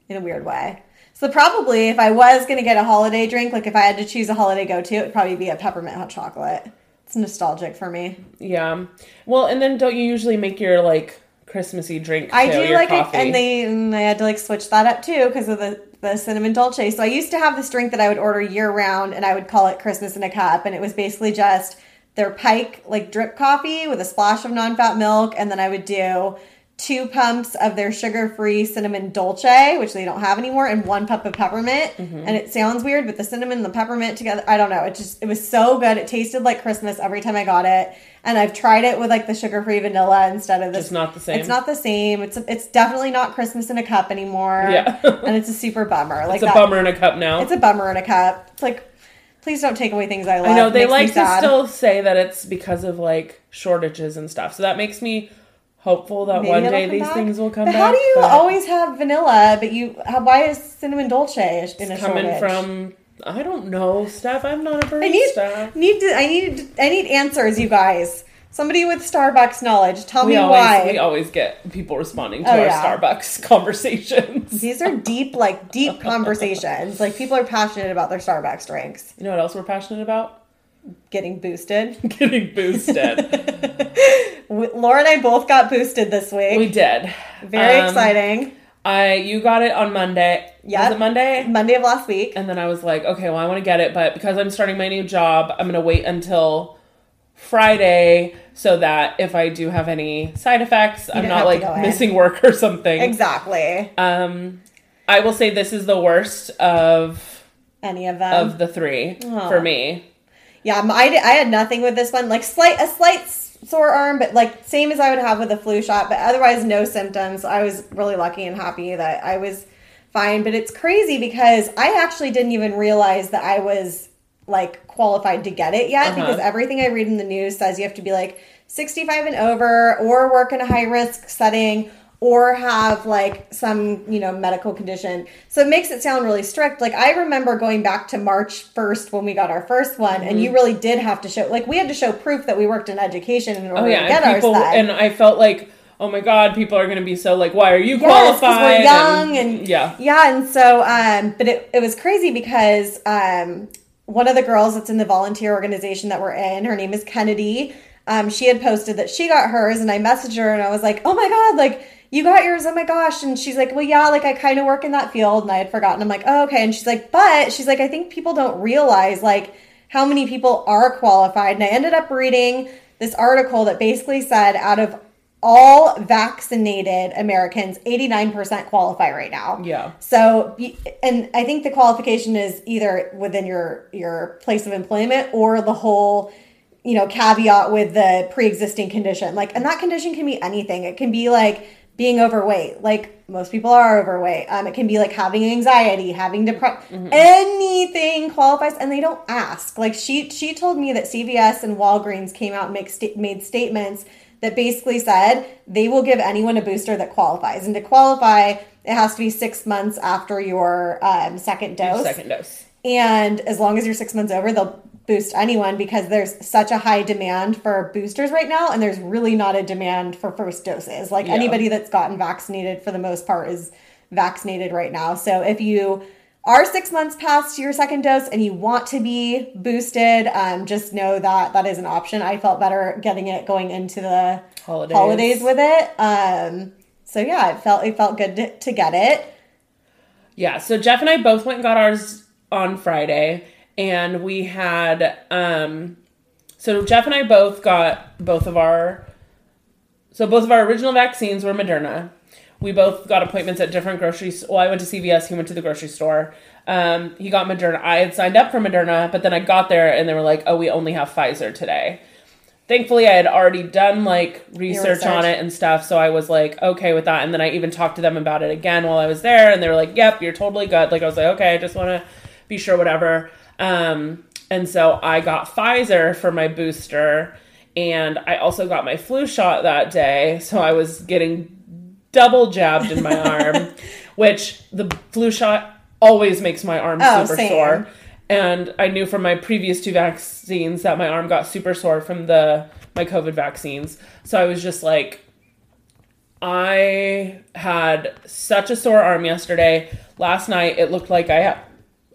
B: in a weird way. So probably if I was going to get a holiday drink, like if I had to choose a holiday go to, it would probably be a peppermint hot chocolate. It's nostalgic for me.
A: Yeah. Well, and then don't you usually make your like Christmassy drink?
B: I
A: too,
B: do like it,
A: coffee?
B: and they and I had to like switch that up too because of the the cinnamon dolce. So I used to have this drink that I would order year round, and I would call it Christmas in a cup, and it was basically just their Pike like drip coffee with a splash of non-fat milk, and then I would do two pumps of their sugar-free cinnamon dolce, which they don't have anymore, and one pump of peppermint.
A: Mm-hmm.
B: And it sounds weird, but the cinnamon and the peppermint together, I don't know. It just it was so good. It tasted like Christmas every time I got it. And I've tried it with like the sugar-free vanilla instead of this.
A: It's not the same.
B: It's not the same. It's it's definitely not Christmas in a cup anymore.
A: Yeah.
B: and it's a super bummer. Like
A: It's a
B: that-
A: bummer in a cup now.
B: It's a bummer in a cup. It's like, please don't take away things I love.
A: I know they like to still say that it's because of like shortages and stuff. So that makes me hopeful that
B: Maybe
A: one day these
B: back.
A: things will come
B: but
A: back.
B: How do you always have vanilla, but you? How, why is cinnamon dolce in a
A: coming
B: shortage?
A: from? I don't know, Steph. I'm not a
B: I need
A: barista.
B: need to. I need. I need answers, you guys. Somebody with Starbucks knowledge, tell
A: we
B: me
A: always
B: why.
A: we always get people responding to
B: Oh,
A: our
B: yeah.
A: Starbucks conversations.
B: These are deep, like deep conversations. Like people are passionate about their Starbucks drinks.
A: You know what else we're passionate about?
B: Getting boosted.
A: Getting boosted.
B: Laura and I both got boosted this week.
A: we did.
B: Very
A: Um,
B: exciting.
A: I you got it on Monday.
B: Yep.
A: Was it Monday?
B: Monday of last week.
A: And then I was like, okay, well, I want to get it, but because I'm starting my new job, I'm going to wait until Friday so that if I do have any side effects, I'm
B: don't
A: not like missing work or something.
B: Exactly.
A: Um, I will say this is the worst of
B: Any of them.
A: of the three
B: Aw.
A: for me.
B: Yeah, I, I had nothing with this one. Like slight a slight sore arm, but like same as I would have with a flu shot, but otherwise no symptoms. I was really lucky and happy that I was fine. But it's crazy because I actually didn't even realize that I was like qualified to get it yet
A: Uh-huh.
B: because everything I read in the news says you have to be like 65 and over or work in a high risk setting or have like some, you know, medical condition. So it makes it sound really strict. Like I remember going back to March 1st when we got our first one and you really did have to show like we had to show proof that we worked in education in order
A: Oh yeah,
B: to get
A: and people and I felt like, oh my god, people are going to be so like, why are you
B: Yes,
A: qualified?
B: we're young and,
A: yeah,
B: yeah, and so um, but it, it was crazy because um, one of the girls that's in the volunteer organization that we're in, her name is Kennedy. Um, she had posted that she got hers, and I messaged her and I was like, oh my god, like you got yours, oh my gosh, and she's like, well, yeah, like I kind of work in that field, and I had forgotten. I'm like, oh okay, and she's like, but she's like, I think people don't realize like how many people are qualified, and I ended up reading this article that basically said out of all vaccinated Americans, 89% qualify right now.
A: Yeah.
B: So, and I think the qualification is either within your your place of employment or the whole, you know, caveat with the pre-existing condition. Like, and that condition can be anything. It can be like being overweight. Like most people are overweight. Um, it can be like having anxiety, having depression. Anything qualifies, and they don't ask. Like she she told me that CVS and Walgreens came out and make sta- made statements that basically said they will give anyone a booster that qualifies. And to qualify, it has to be six months after your um, second dose.
A: second dose.
B: And as long as you're six months over, they'll boost anyone because there's such a high demand for boosters right now. And there's really not a demand for first doses. Like
A: Yeah.
B: anybody that's gotten vaccinated for the most part is vaccinated right now. So if you are six months past your second dose and you want to be boosted, um, just know that that is an option. I felt better getting it going into the
A: Holidays.
B: holidays with it. Um, so yeah, it felt it felt good to, to get it.
A: Yeah, so Jeff and I both went and got ours on Friday, and we had um so Jeff and I both got both of our so both of our original vaccines were Moderna. We both got appointments at different grocery. Well, I went to CVS. He went to the grocery store. Um, he got Moderna. I had signed up for Moderna, but then I got there and they were like, "Oh, we only have Pfizer today." Thankfully, I had already done like research, on it and stuff, so I was like okay with that. And then I even talked to them about it again while I was there, and they were like, "Yep, you're totally good." Like I was like, "Okay, I just want to be sure, whatever." Um, and so I got Pfizer for my booster, and I also got my flu shot that day, so I was getting double jabbed in my arm, which the flu shot always makes my arm
B: Oh,
A: super
B: same.
A: sore. And I knew from my previous two vaccines that my arm got super sore from the my COVID vaccines. So I was just like I had such a sore arm yesterday. Last night it looked like I had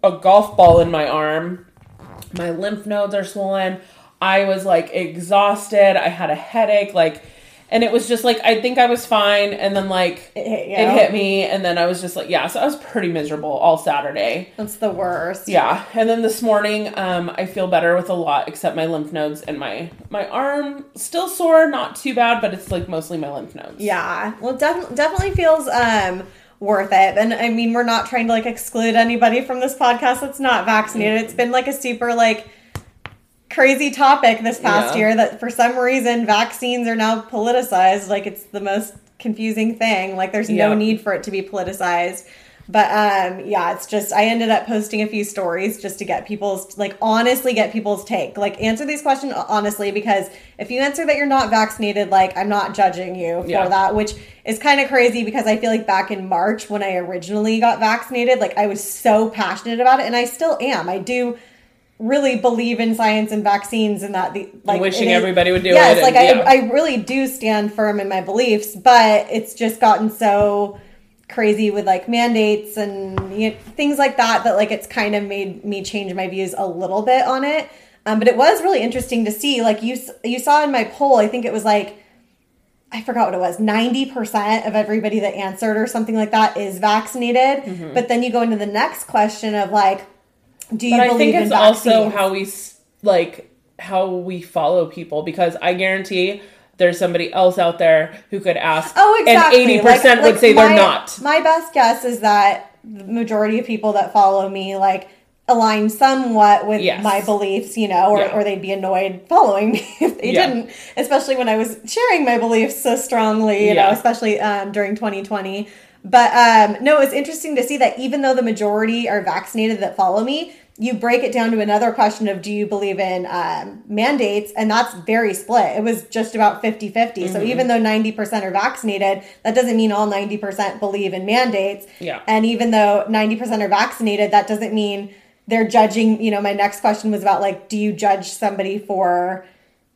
A: a golf ball in my arm. My lymph nodes are swollen. I was like exhausted. I had a headache like and it was just like I think I was fine and then like
B: It hit
A: it hit me and then I was just like yeah, so I was pretty miserable all Saturday.
B: That's the worst.
A: Yeah, and then this morning, um, I feel better with a lot except my lymph nodes and my my arm still sore, not too bad, but it's like mostly my lymph nodes.
B: Yeah. Well, def- definitely feels um worth it. And I mean, we're not trying to like exclude anybody from this podcast that's not vaccinated. It's been like a super like crazy topic this past
A: Yeah.
B: year that for some reason vaccines are now politicized. Like it's the most confusing thing. Like there's no need for it to be politicized. But um yeah, it's just I ended up posting a few stories just to get people's like honestly get people's take. Like answer these questions honestly because if you answer that you're not vaccinated, like I'm not judging you for
A: Yeah.
B: that, which is kind of crazy because I feel like back in March when I originally got vaccinated, like I was so passionate about it and I still am. I do really believe in science and vaccines and that the like
A: wishing
B: is-
A: everybody would do
B: yes,
A: it
B: like
A: and-
B: I,
A: yeah.
B: I really do stand firm in my beliefs, but it's just gotten so crazy with like mandates and you know, things like that that like it's kind of made me change my views a little bit on it. Um, but it was really interesting to see like you you saw in my poll, I think it was like I forgot what it was, 90% of everybody that answered or something like that is vaccinated.
A: Mm-hmm.
B: But then you go into the next question of like, do you
A: but I
B: believe
A: think it's also how we s- like how we follow people because I guarantee there's somebody else out there who could ask,
B: Oh, exactly.
A: and eighty percent
B: Like-
A: would say
B: like
A: they're not.
B: My best guess is that the majority of people that follow me like align somewhat with
A: Yes.
B: my beliefs, you know, or,
A: Yeah.
B: or they'd be annoyed following me if they
A: Yeah.
B: didn't, especially when I was sharing my beliefs so strongly, you know, especially um, during 2020. But um, no, it's interesting to see that even though the majority are vaccinated that follow me, you break it down to another question of do you believe in um, mandates? And that's very split. It was just about 50 50. So
A: Mm-hmm.
B: even though 90% are vaccinated, that doesn't mean all 90% believe in mandates.
A: Yeah.
B: And even though 90% are vaccinated, that doesn't mean they're judging. You know, my next question was about like, do you judge somebody for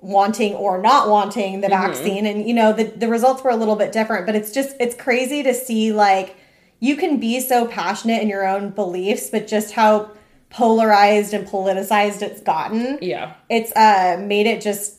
B: wanting or not wanting the
A: Mm-hmm.
B: vaccine? And, you know, the, the results were a little bit different, but it's just, it's crazy to see like, you can be so passionate in your own beliefs, but just how polarized and politicized it's gotten.
A: Yeah,
B: it's uh made it just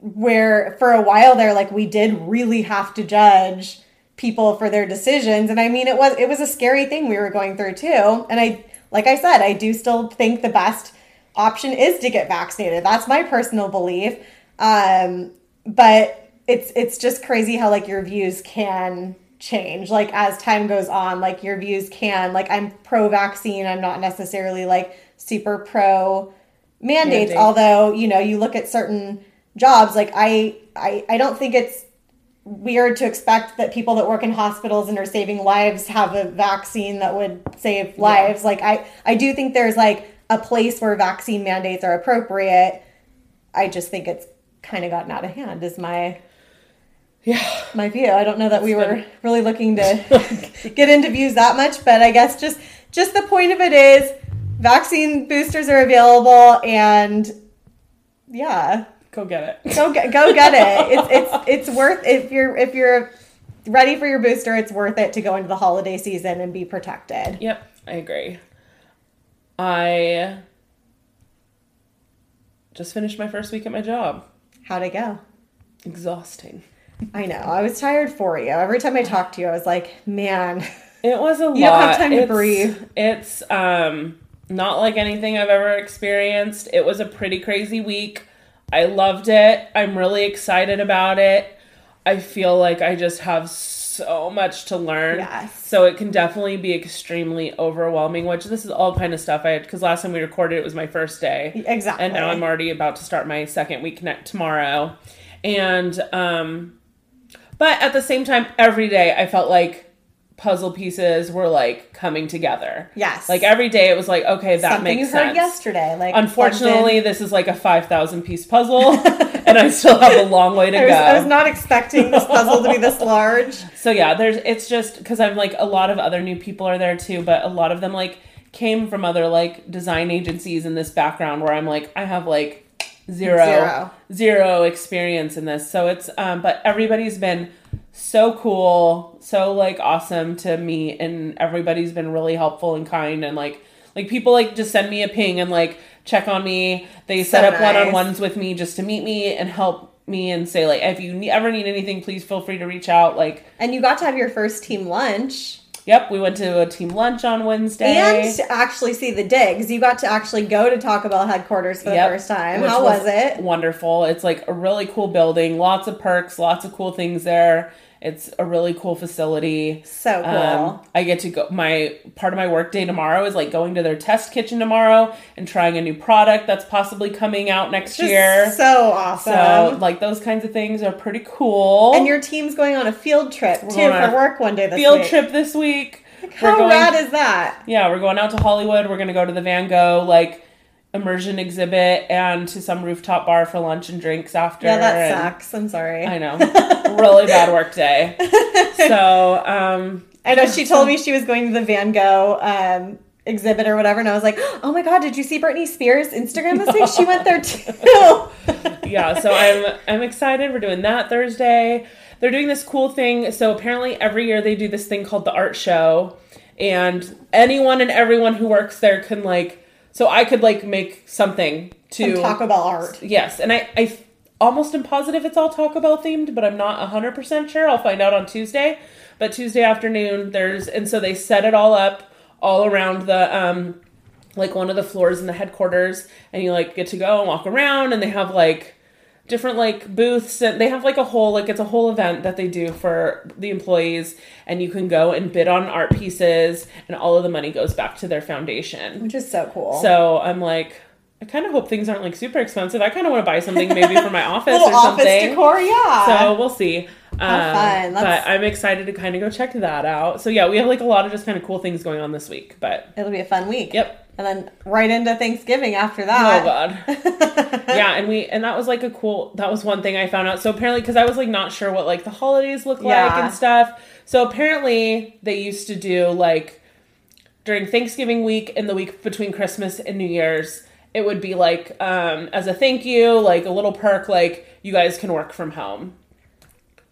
B: where for a while there like we did really have to judge people for their decisions. And i mean it was it was a scary thing we were going through too. And i like i said i do still think the best option is to get vaccinated. That's my personal belief. Um but it's it's just crazy how like your views can change like as time goes on like your views can like i'm pro vaccine i'm not necessarily like super pro mandates
A: Mandate.
B: although you know you look at certain jobs like I, I i don't think it's weird to expect that people that work in hospitals and are saving lives have a vaccine that would save lives. Like i i do think there's like a place where vaccine mandates are appropriate. I just think it's kind of gotten out of hand is my
A: yeah.
B: my view. I don't know that we were really looking to get into views that much, but I guess just just the point of it is vaccine boosters are available and yeah,
A: Go get it.
B: go get go get it. It's it's it's worth if you're if you're ready for your booster, it's worth it to go into the holiday season and be protected.
A: Yep, I agree. I just finished my first week at my job.
B: How'd it go?
A: Exhausting.
B: I know. I was tired for you. Every time I talked to you, I was like, man,
A: It was a lot.
B: You don't have time to
A: It's-
B: breathe.
A: It's um not like anything I've ever experienced. It was a pretty crazy week. I loved it. I'm really excited about it. I feel like I just have so much to learn.
B: Yes.
A: So it can definitely be extremely overwhelming, which this is all kind of stuff I had because last time we recorded it was my first day.
B: Exactly.
A: And now I'm already about to start my second week tomorrow. And um but at the same time every day I felt like puzzle pieces were like coming together.
B: Yes.
A: Like every day it was like okay that
B: something
A: makes
B: you heard
A: sense.
B: yesterday. Like
A: Unfortunately, this is like a 5,000 piece puzzle and I still have a long way to
B: I was,
A: go.
B: I was not expecting this puzzle to be this large.
A: So yeah, there's it's just because I'm like a lot of other new people are there too, but a lot of them like came from other like design agencies in this background where I'm like I have like zero
B: Zero.
A: zero experience in this. So it's um but everybody's been so cool, so like awesome to meet and everybody's been really helpful and kind and like like people like just send me a ping and like check on me. They set
B: So
A: up
B: nice.
A: one-on-ones with me just to meet me and help me and say like if you ne- ever need anything please feel free to reach out like
B: And you got to have your first team lunch
A: yep we went to a team lunch on wednesday
B: and actually see the digs. You got to actually go to Taco Bell headquarters for the
A: Yep,
B: first time. How was, it?
A: Wonderful. It's like a really cool building, lots of perks, lots of cool things there. It's a really cool facility.
B: So cool.
A: Um, I get to go. My part of my work day tomorrow is like going to their test kitchen tomorrow and trying a new product that's possibly coming out next
B: Just
A: year.
B: So awesome.
A: So, like those kinds of things are pretty cool.
B: and your team's going on a field trip too
A: going on
B: for work one day this
A: field
B: week.
A: trip this week.
B: How rad is that?
A: Yeah, we're going out to Hollywood. We're going to go to the Van Gogh like immersion exhibit and to some rooftop bar for lunch and drinks after.
B: Yeah, that sucks. I'm sorry.
A: I know. really bad work day. So, um,
B: I know she told me she was going to the Van Gogh um, exhibit or whatever, and I was like, "Oh my god, did you see Britney Spears Instagram this week? She went there too."
A: yeah, so I'm I'm excited. We're doing that Thursday. They're doing this cool thing. So apparently every year they do this thing called the art show and anyone and everyone who works there can like so I could like make something to
B: Some Taco Bell art.
A: Yes, and I, I almost am positive it's all Taco Bell themed, but I'm not 100% sure. I'll find out on Tuesday. But Tuesday afternoon, there's, and so they set it all up all around the, um, like one of the floors in the headquarters, and you like get to go and walk around, and they have like different like booths, and they have like a whole, like it's a whole event that they do for the employees, and you can go and bid on art pieces, and all of the money goes back to their foundation.
B: Which is so cool.
A: So I'm like, I kind of hope things aren't like super expensive. I kind of want to buy something maybe for my office or
B: office
A: something.
B: decor, yeah.
A: So we'll see. Um,
B: fun.
A: But I'm excited to kind of go check that out. So yeah, we have like a lot of just kind of cool things going on this week. But
B: It'll be a fun week.
A: yep.
B: And then right into Thanksgiving after that.
A: Oh god. yeah, and we and that was like a cool. That was one thing I found out. So apparently, because I was like not sure what like the holidays look like and stuff. So apparently, they used to do like during Thanksgiving week and the week between Christmas and New Year's. It would be like um, as a thank you, like a little perk, like you guys can work from home.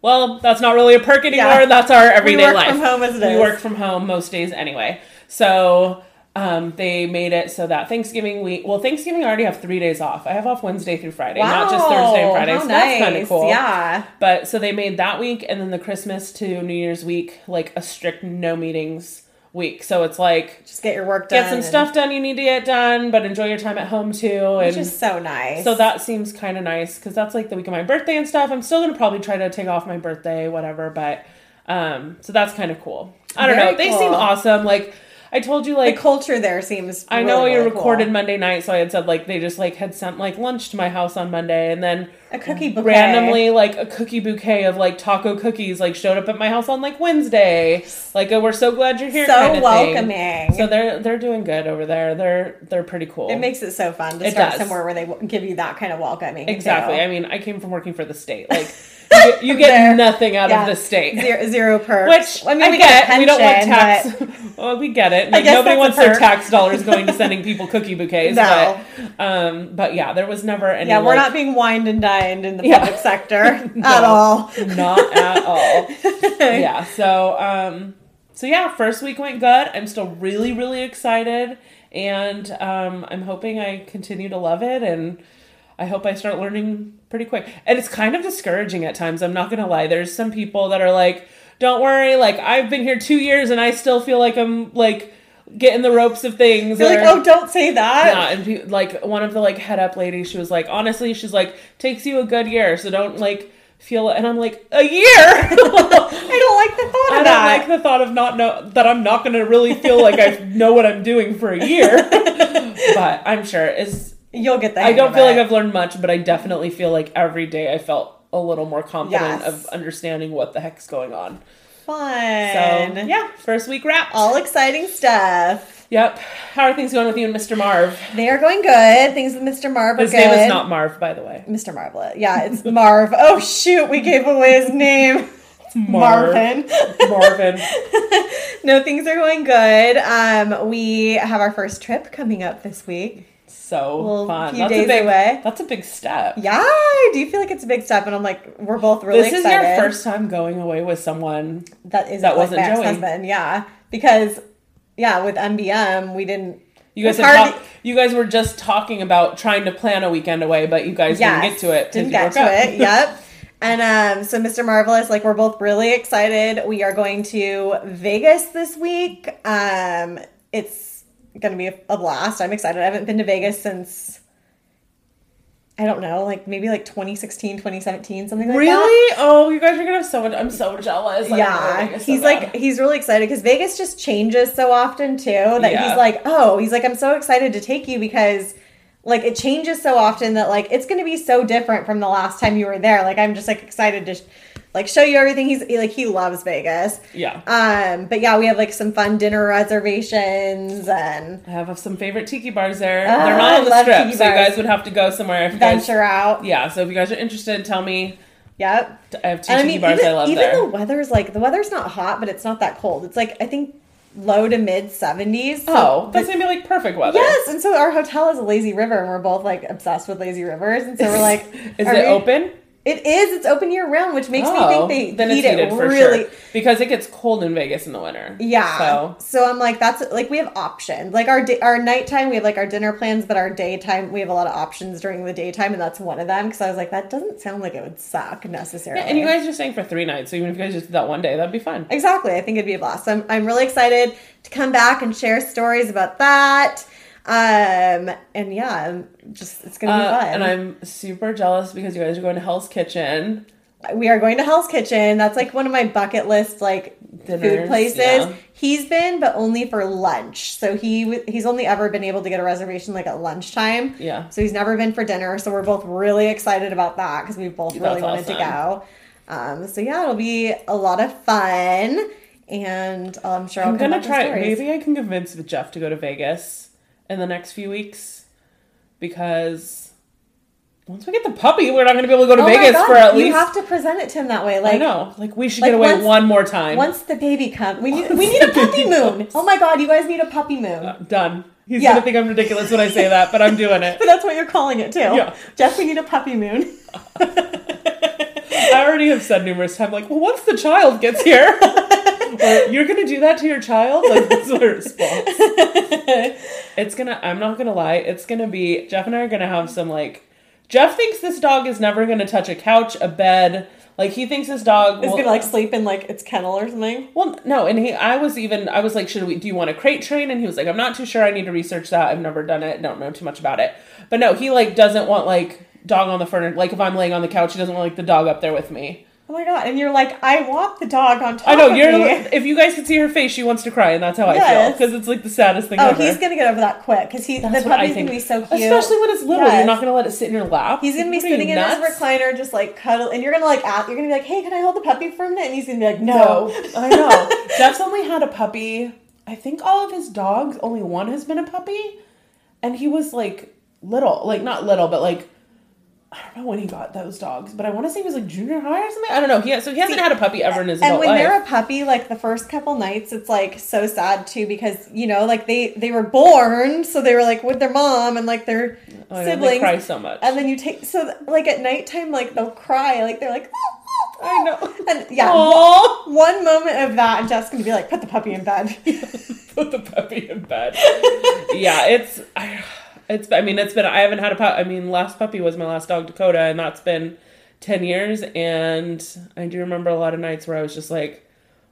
A: Well, that's not really a perk anymore.
B: Yeah.
A: That's our everyday life.
B: We work
A: life.
B: from home as it
A: we
B: is.
A: work from home most days anyway. So um, they made it so that Thanksgiving week. Well, Thanksgiving I already have three days off. I have off Wednesday through Friday, not just Thursday and Friday.
B: how
A: so that's kind of
B: nice.
A: cool.
B: Yeah.
A: But so they made that week and then the Christmas to New Year's week like a strict no meetings week. So it's like
B: Just get your work done.
A: get some stuff done you need to get done, but enjoy your time at home too.
B: Which is so nice.
A: so that seems kind of nice because that's like the week of my birthday and stuff. I'm still gonna probably try to take off my birthday, whatever. But um, so that's kind of cool. I don't
B: Very
A: know. They
B: cool.
A: seem awesome. Like I told you, like the
B: culture there seems.
A: I know
B: really,
A: you
B: really
A: recorded
B: cool.
A: Monday night, so I had said like they just like had sent like lunch to my house on Monday, and then
B: a cookie bouquet.
A: randomly like a cookie bouquet of like taco cookies like showed up at my house on like Wednesday. Like a, we're so glad you're here.
B: So
A: kind of thing.
B: welcoming.
A: So they're they're doing good over there. They're they're pretty cool.
B: It makes it so fun to
A: It
B: start
A: does.
B: somewhere where they give you that kind of welcoming.
A: exactly.
B: too.
A: I mean, I came from working for the state. Like you get, you get nothing out
B: Yeah.
A: of the state.
B: Zero, zero perks.
A: Which
B: I mean,
A: I
B: we
A: get.
B: a
A: we don't want
B: pension,
A: tax. well, we get it. Like nobody wants their tax dollars going to sending people cookie bouquets.
B: No.
A: But, um, but yeah, there was never any.
B: Yeah, we're
A: like,
B: not being wined and dined in the
A: Yeah.
B: public sector at all.
A: not at all. yeah. So, um, so yeah, first week went good. I'm still really, really excited, and um, I'm hoping I continue to love it, and I hope I start learning pretty quick. And it's kind of discouraging at times. I'm not gonna lie. There's some people that are like, "Don't worry, like I've been here two years, and I still feel like I'm like." Getting the ropes of things.
B: You're like, oh, don't say that.
A: yeah, and pe- like one of the like head up ladies, she was like, honestly, she's like, takes you a good year, so don't like feel. And I'm like, a year.
B: I don't like the thought
A: I
B: of
A: don't
B: that.
A: like the thought of not know that I'm not going to really feel like I know what I'm doing for a year. but I'm sure is
B: You'll get that.
A: I don't feel like I've learned much, but I definitely feel like every day I felt a little more confident
B: Yes.
A: of understanding what the heck's going on.
B: fun.
A: So yeah, first week wrap.
B: all exciting stuff.
A: Yep. How are things going with you and Mr. Marv?
B: They are going good. Things with Mr. Marv are
A: His
B: good.
A: name is not Marv, by the way.
B: Mr. Marvlet. Yeah, it's Marv. Oh shoot, we gave away his name.
A: Marv.
B: Marvin.
A: Marvin.
B: no, things are going good. Um, we have our first trip coming up this week.
A: So
B: Well,
A: fun. that's a big,
B: away.
A: That's a big step.
B: Yeah, I do feel like it's a big step, and I'm like, we're both really
A: this is
B: excited.
A: your first time going away with someone.
B: that is
A: that wasn't Joey.
B: ex-husband. Yeah, because yeah, with MBM, we didn't.
A: You guys had talk- you guys were just talking about trying to plan a weekend away, but you guys didn't get to it.
B: Didn't get to it. Yep. And um, so, Mr. Marvelous, like we're both really excited. We are going to Vegas this week. Um, it's going to be a, a blast. I'm excited. I haven't been to Vegas since I don't know, like maybe like 2016, 2017, something like that.
A: Really? Oh, you guys are gonna have so much. I'm so jealous.
B: Yeah,
A: wanna go to Vegas so
B: he's like he's really excited because Vegas just changes so often too that
A: Yeah.
B: he's like, oh, he's like, I'm so excited to take you because like it changes so often that like it's gonna be so different from the last time you were there. Like I'm just like excited to sh- like show you everything. He's like he loves Vegas.
A: yeah.
B: Um, but yeah, we have like some fun dinner reservations and
A: I have some favorite tiki bars there.
B: Ah,
A: They're not on the strip,
B: tiki
A: so you guys would have to go somewhere. If you guys,
B: venture out.
A: yeah. So if you guys are interested, tell me.
B: Yep.
A: I have two
B: And I
A: tiki
B: mean,
A: bars
B: even,
A: I love
B: even
A: there.
B: the weather's like the weather's not hot, but it's not that cold. It's like I think low to mid seventies.
A: oh, that's gonna be like perfect weather.
B: Yes, and so our hotel is a lazy river, and we're both like obsessed with lazy rivers, and so we're like,
A: Is it
B: we-
A: open?
B: It is. It's open year round, which makes me
A: Oh,
B: think they
A: then
B: heat it really.
A: sure because it gets cold in Vegas in the winter.
B: Yeah.
A: So
B: So I'm like, that's like we have options. Like our day, our nighttime, we have like our dinner plans, but our daytime, we have a lot of options during the daytime, and that's one of them. Because I was like, that doesn't sound like it would suck necessarily.
A: yeah, and you guys are staying for three nights, so even if you guys just did that one day, that'd be fun.
B: Exactly. I think it'd be a blast. So I'm, I'm really excited to come back and share stories about that. Um, and yeah, I'm just it's gonna be
A: Uh,
B: fun.
A: and I'm super jealous because you guys are going to Hell's Kitchen.
B: we are going to Hell's Kitchen. That's like one of my bucket list like food places.
A: yeah.
B: He's been, but only for lunch. So he he's only ever been able to get a reservation like at lunchtime.
A: Yeah.
B: So he's never been for dinner. So we're both really excited about that because we both really
A: That's
B: wanted to go. Um, so yeah, it'll be a lot of fun, and I'm sure I'll
A: I'm
B: come
A: gonna try. Maybe I can convince Jeff to go to Vegas in the next few weeks because once we get the puppy, we're not gonna be able to go to
B: Oh
A: Vegas for at least.
B: you have to present it to him that way.
A: I
B: Like
A: know, like we should
B: like
A: get away
B: once-
A: one more time.
B: once the baby comes, we need we need a puppy moon. Oh my god, you guys need a puppy moon.
A: Uh, done. He's
B: Yeah.
A: gonna think I'm ridiculous when I say that, but I'm doing it.
B: But that's what you're calling it too.
A: Yeah.
B: Jeff, we need a puppy moon.
A: I already have said numerous times, like, well, once the child gets here, or you're gonna do that to your child, like that's my response. It's gonna. I'm not gonna lie. It's gonna be Jeff and I are gonna have some like. Jeff thinks this dog is never gonna touch a couch, a bed. Like he thinks his dog
B: It's
A: will-
B: gonna like sleep in like its kennel or something.
A: Well, no, and he, I was even, I was like, should we, do you want to crate train? And he was like, I'm not too sure. I need to research that. I've never done it. Don't know too much about it. But no, he like doesn't want like dog on the furniture. Like if I'm laying on the couch, he doesn't want like the dog up there with me.
B: Oh my god! And you're like, I want the dog on top.
A: I know
B: of
A: you're.
B: Me.
A: If you guys could see her face, she wants to cry, and that's how I feel because it's like the saddest thing
B: Oh,
A: ever.
B: he's gonna get over that quick because he
A: That's
B: the
A: what I
B: puppy's
A: think.
B: gonna be so cute.
A: Especially when it's little,
B: Yes.
A: you're not gonna let it sit in your lap.
B: He's gonna be
A: What
B: sitting in his recliner, just like cuddle, and you're gonna like at, you're gonna be like, "Hey, can I hold the puppy for a minute?" And he's gonna be like, "No."
A: No, I know. Jeff's only had a puppy. I think all of his dogs, only one has been a puppy, and he was like little, like not little, but like I don't know when he got those dogs, but I want to say he was like junior high or something. I don't know. He has, so he hasn't had a puppy ever in his
B: life.
A: and
B: when
A: life.
B: they're a puppy like the first couple nights it's like so sad too because you know like they they were born so they were like with their mom and like their
A: Oh, yeah, they
B: siblings
A: cry so much.
B: and then you take so like at nighttime like they'll cry like they're like ah, ah, ah.
A: I know.
B: and yeah
A: Aww.
B: one moment of that and Jeff's gonna be like put the puppy in bed
A: Put the puppy in bed. yeah, it's. I, it's. I mean, it's been. I haven't had a pup. I mean, last puppy was my last dog, Dakota, and that's been ten years. And I do remember a lot of nights where I was just like,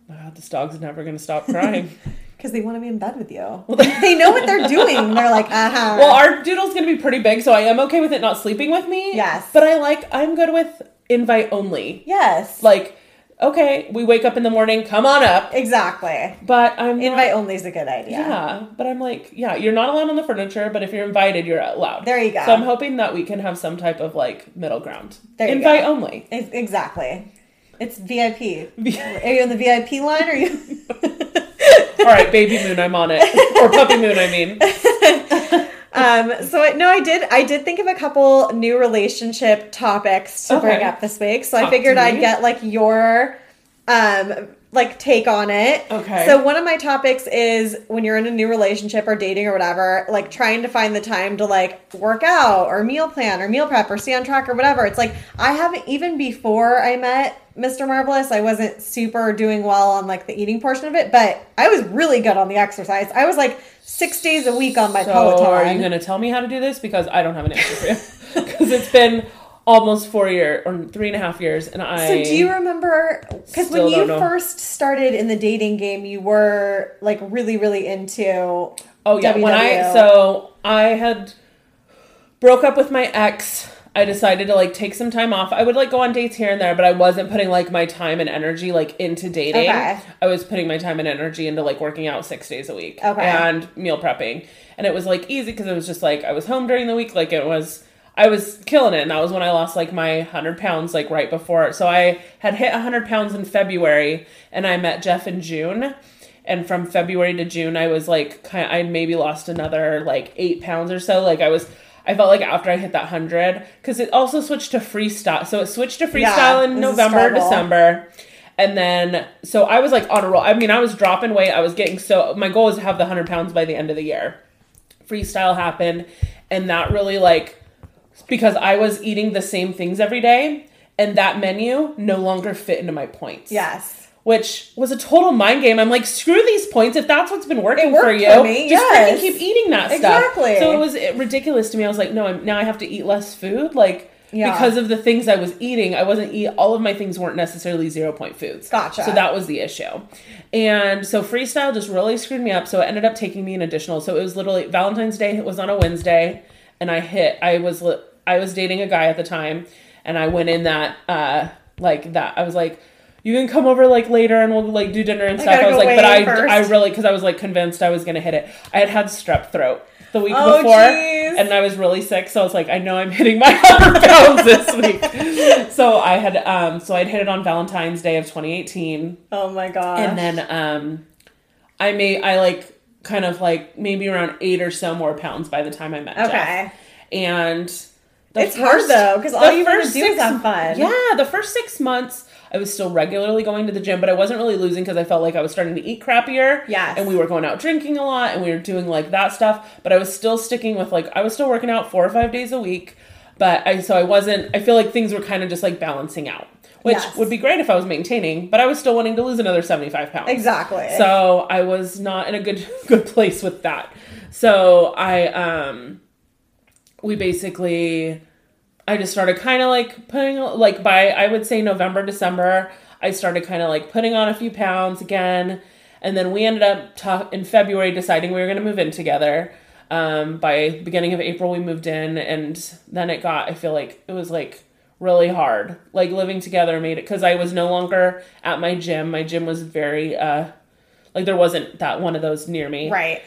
A: "Oh "My God, this dog's never gonna stop crying."
B: because they want to be in bed with you they know what they're doing they're like uh-huh
A: well, our doodle's gonna be pretty big, so I am okay with it not sleeping with me.
B: Yes.
A: but I like. I'm good with invite only.
B: yes
A: Like, okay, we wake up in the morning, come on up.
B: exactly
A: But I'm not-
B: invite only is a good idea
A: Yeah, but I'm like, yeah, you're not allowed on the furniture, but if you're invited, you're allowed.
B: There you go.
A: So I'm hoping that we can have some type of like middle ground.
B: There you
A: Invite
B: go.
A: only.
B: Ex- exactly it's VIP are you on the VIP line or are you
A: All right, baby moon, I'm on it. Or puppy moon, I mean.
B: Um, so I, no, I did. I did think of a couple new relationship topics to bring up this week. So I figured I'd get like your, um, like take on it.
A: Okay.
B: So one of my topics is when you're in a new relationship or dating or whatever, like trying to find the time to like work out or meal plan or meal prep or stay on track or whatever. It's like I haven't even before I met Mr. Marvelous, I wasn't super doing well on like the eating portion of it, but I was really good on the exercise. I was like six days a week on my
A: So
B: Peloton.
A: are you going to tell me how to do this? Because I don't have an answer for you. Because it's been almost four years or three and a half years, and I.
B: So do you remember? Because when you first started in the dating game, you were like really, really into.
A: Oh yeah, when I so I had broke up with my ex. I decided to like take some time off. I would like go on dates here and there, but I wasn't putting like my time and energy like into dating.
B: Okay.
A: I was putting my time and energy into like working out six days a week
B: Okay.
A: and meal prepping. And it was like easy because it was just like I was home during the week. Like it was, I was killing it. And that was when I lost like my 100 pounds like right before. So I had hit 100 pounds in February and I met Jeff in June and from February to June, I was like, I maybe lost another like eight pounds or so. Like I was, I felt like after I hit that hundred, because it also switched to freestyle. So it switched to freestyle
B: Yeah,
A: in
B: it was a
A: November. December, and then so I was like on a roll. I mean, I was dropping weight. I was getting so. My goal was to have the hundred pounds by the end of the year. Freestyle happened, and that really like because I was eating the same things every day, and that menu no longer fit into my points
B: Yes.
A: Which was a total mind game. I'm like, screw these points. If that's what's been working
B: It worked
A: for you,
B: for me,
A: just
B: yes.
A: freaking keep eating that stuff.
B: Exactly.
A: So it was ridiculous to me. I was like, no, I'm, now I have to eat less food, like
B: Yeah.
A: because of the things I was eating. I wasn't eat. All of my things weren't necessarily zero point foods.
B: Gotcha.
A: So that was the issue, and so freestyle just really screwed me up. So it ended up taking me an additional. So it was literally Valentine's Day it was on a Wednesday, and I hit. I was I was dating a guy at the time, and I went in that uh like that. I was like. You can come over like later and we'll like do dinner and stuff. I was like, but I,
B: first.
A: I really because I was like convinced I was gonna hit it. I had had strep throat the week
B: Oh,
A: before,
B: jeez.
A: and I was really sick. So I was like, I know I'm hitting my hundred pounds this week. so I had um, so I'd hit it on Valentine's Day of 2018,
B: Oh my god.
A: and then um, I made I like kind of like maybe around eight or so more pounds by the time I met Jeff.
B: Okay.
A: and the
B: It's hard, though because all you
A: first
B: do is have fun.
A: Yeah, the first six months. I was still regularly going to the gym, but I wasn't really losing because I felt like I was starting to eat crappier.
B: Yes.
A: And we were going out drinking a lot and we were doing like that stuff. But I was still sticking with like, I was still working out four or five days a week. But I, so I wasn't, I feel like things were kind of just like balancing out, which
B: Yes.
A: would be great if I was maintaining, but I was still wanting to lose another 75 pounds.
B: Exactly.
A: So I was not in a good, good place with that. So I, um, we basically I just started kind of like putting like by I would say November December I started kind of like putting on a few pounds again. And then we ended up in February deciding we were going to move in together. Um, by beginning of April we moved in and then it got I feel like it was like really hard. Like living together made it because I was no longer at my gym. My gym was very uh like there wasn't that one of those near me.
B: Right.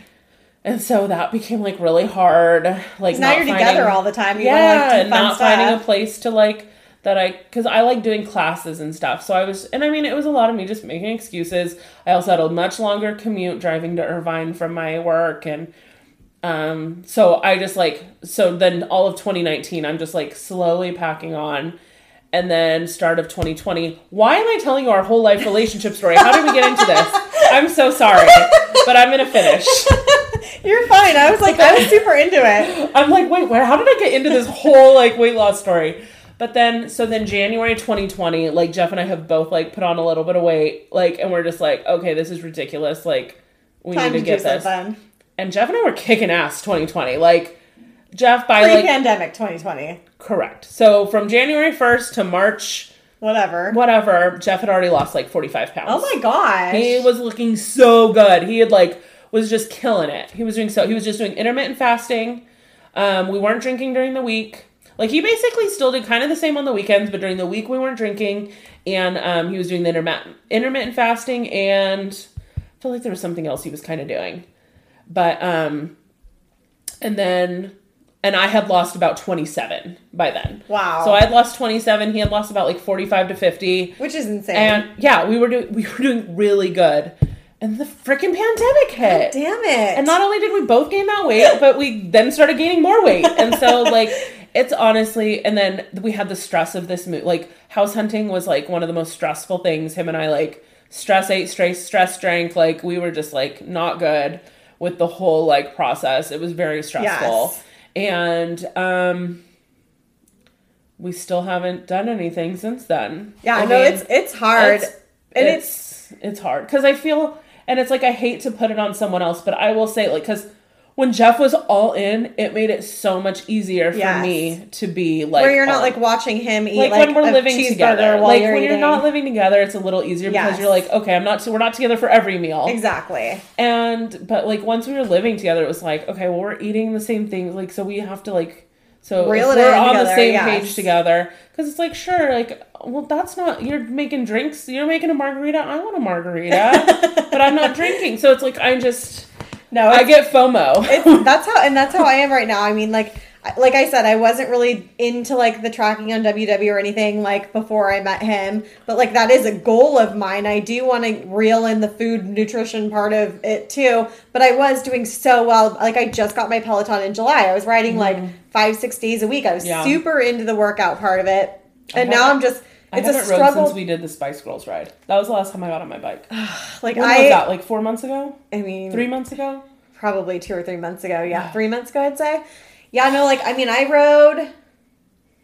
A: And so that became like really hard. Like
B: now
A: not
B: you're
A: finding-
B: together all the time. You
A: yeah,
B: wanna, like,
A: and not
B: stuff.
A: finding a place to like that I because I like doing classes and stuff. So I was, and I mean, it was a lot of me just making excuses. I also had a much longer commute driving to Irvine from my work, and um, so I just like so then all of 2019, I'm just like slowly packing on. And then start of 2020. Why am I telling you our whole life relationship story? How did we get into this? I'm so sorry, but I'm gonna finish.
B: You're fine. I was like, I was super into it.
A: I'm like, wait, where? How did I get into this whole like weight loss story? But then, so then January 2020, like Jeff and I have both like put on a little bit of weight, like, and we're just like, okay, this is ridiculous. Like, we
B: Time
A: need
B: to
A: to get this.
B: something.
A: And Jeff and I were kicking ass 2020. Like, Jeff by like
B: Pre-pandemic 2020.
A: correct. So from January 1st to March,
B: Whatever.
A: whatever, Jeff had already lost like 45 pounds.
B: Oh my gosh.
A: He was looking so good. He had like was just killing it. He was doing so. He was just doing intermittent fasting. Um, we weren't drinking during the week. Like he basically still did kind of the same on the weekends, but during the week we weren't drinking, and um, he was doing the intermittent intermittent fasting, and I feel like there was something else he was kind of doing, but um, and then and I had lost about twenty seven by then.
B: Wow.
A: So I had lost twenty seven. He had lost about like forty five to fifty.
B: Which is insane.
A: And yeah, we were doing we were doing really good. And the freaking pandemic hit.
B: Damn it.
A: And not only did we both gain that weight, but we then started gaining more weight. And so like it's honestly and then we had the stress of this move like house hunting was like one of the most stressful things him and I like stress ate, stress stress drank. Like we were just like not good with the whole like process. It was very stressful.
B: Yes.
A: And um we still haven't done anything since then.
B: Yeah,
A: I
B: know
A: mean,
B: it's it's hard.
A: it's-
B: and it's,
A: it's it's hard because I feel and it's like I hate to put it on someone else, but I will say like because when Jeff was all in, it made it so much easier for
B: Yes.
A: me to be like
B: where you're not
A: on.
B: like watching him eat
A: like,
B: like,
A: when we're living together.
B: while
A: Like
B: you're
A: when
B: eating.
A: you're not living together, it's a little easier because you're like, okay, I'm not. We're not together for every meal.
B: exactly.
A: And but like once we were living together, it was like, okay, well we're eating the same things, like so we have to like so
B: Reel
A: we're on the same
B: yes.
A: page together because it's like sure, like well that's not you're making drinks, you're making a margarita, I want a margarita, but I'm not drinking, so it's like I'm just
B: No,
A: I get FOMO.
B: it's that's how and that's how I am right now. I mean, like like I said, I wasn't really into like the tracking on WW or anything like before I met him, but like that is a goal of mine. I do want to reel in the food nutrition part of it too. But I was doing so well. Like I just got my Peloton in July. I was riding like five six days a week. I was
A: Mm-hmm. Yeah.
B: super into the workout part of it, and now I'm just.
A: I
B: It's a
A: haven't rode
B: struggle.
A: since we did the Spice Girls ride. That was the last time I got on my bike.
B: like
A: When
B: I,
A: was that? Like four months ago?
B: I mean,
A: Three months ago?
B: probably two or three months ago. Yeah, three months ago, I'd say. Yeah, no, like I mean, I rode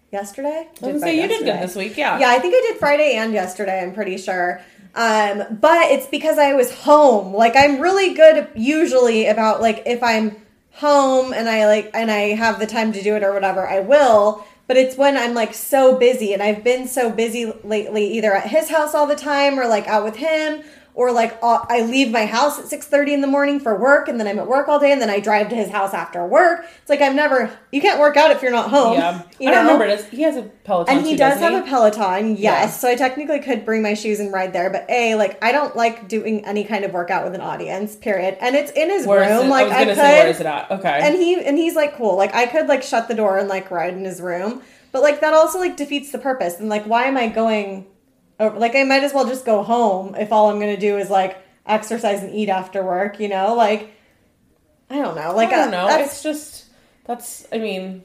B: yesterday.
A: I gonna say you did good this week, yeah.
B: Yeah, I think I did Friday and yesterday. I'm pretty sure. Um, but it's because I was home. Like I'm really good usually about like if I'm home and I like and I have the time to do it or whatever, I will. But it's when I'm like so busy and I've been so busy lately, either at his house all the time or like out with him. Or like uh, I leave my house at six thirty in the morning for work, and then I'm at work all day, and then I drive to his house after work. It's like I'm never. You can't work out if you're not home.
A: Yeah.
B: you
A: I
B: know?
A: don't remember it. He has a Peloton
B: And he
A: too,
B: does have a Peloton, yes.
A: Yeah.
B: So I technically could bring my shoes and ride there, but a like I don't like doing any kind of workout with an audience. Period. And it's in his
A: Where
B: room.
A: it?
B: Like
A: I
B: I, could,
A: say where is it at? Okay.
B: and he and he's like cool. Like I could like shut the door and like ride in his room, but like that also like defeats the purpose. And like why am I going? Like I might as well just go home if all I'm gonna do is like exercise and eat after work. You know, like I don't know. Like
A: I don't
B: uh,
A: know.
B: that's-
A: It's just that's. I mean,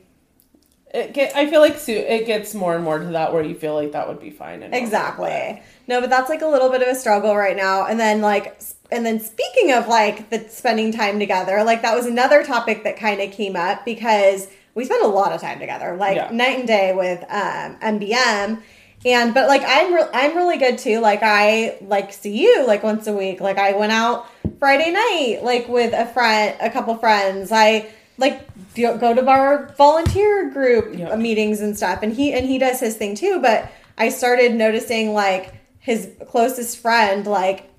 A: it get. I feel like it gets more and more to that where you feel like that would be fine.
B: Exactly. No, but that's like a little bit of a struggle right now. And then like and then speaking of like the spending time together, like that was another topic that kind of came up because we spent a lot of time together, like
A: Yeah.
B: night and day with um MBM. And but like I'm re- I'm really good too. Like I like see you like once a week. Like I went out Friday night like with a friend, a couple friends. I like go go to our volunteer group
A: Yeah.
B: Uh, meetings and stuff. And he and he does his thing too. But I started noticing like his closest friend like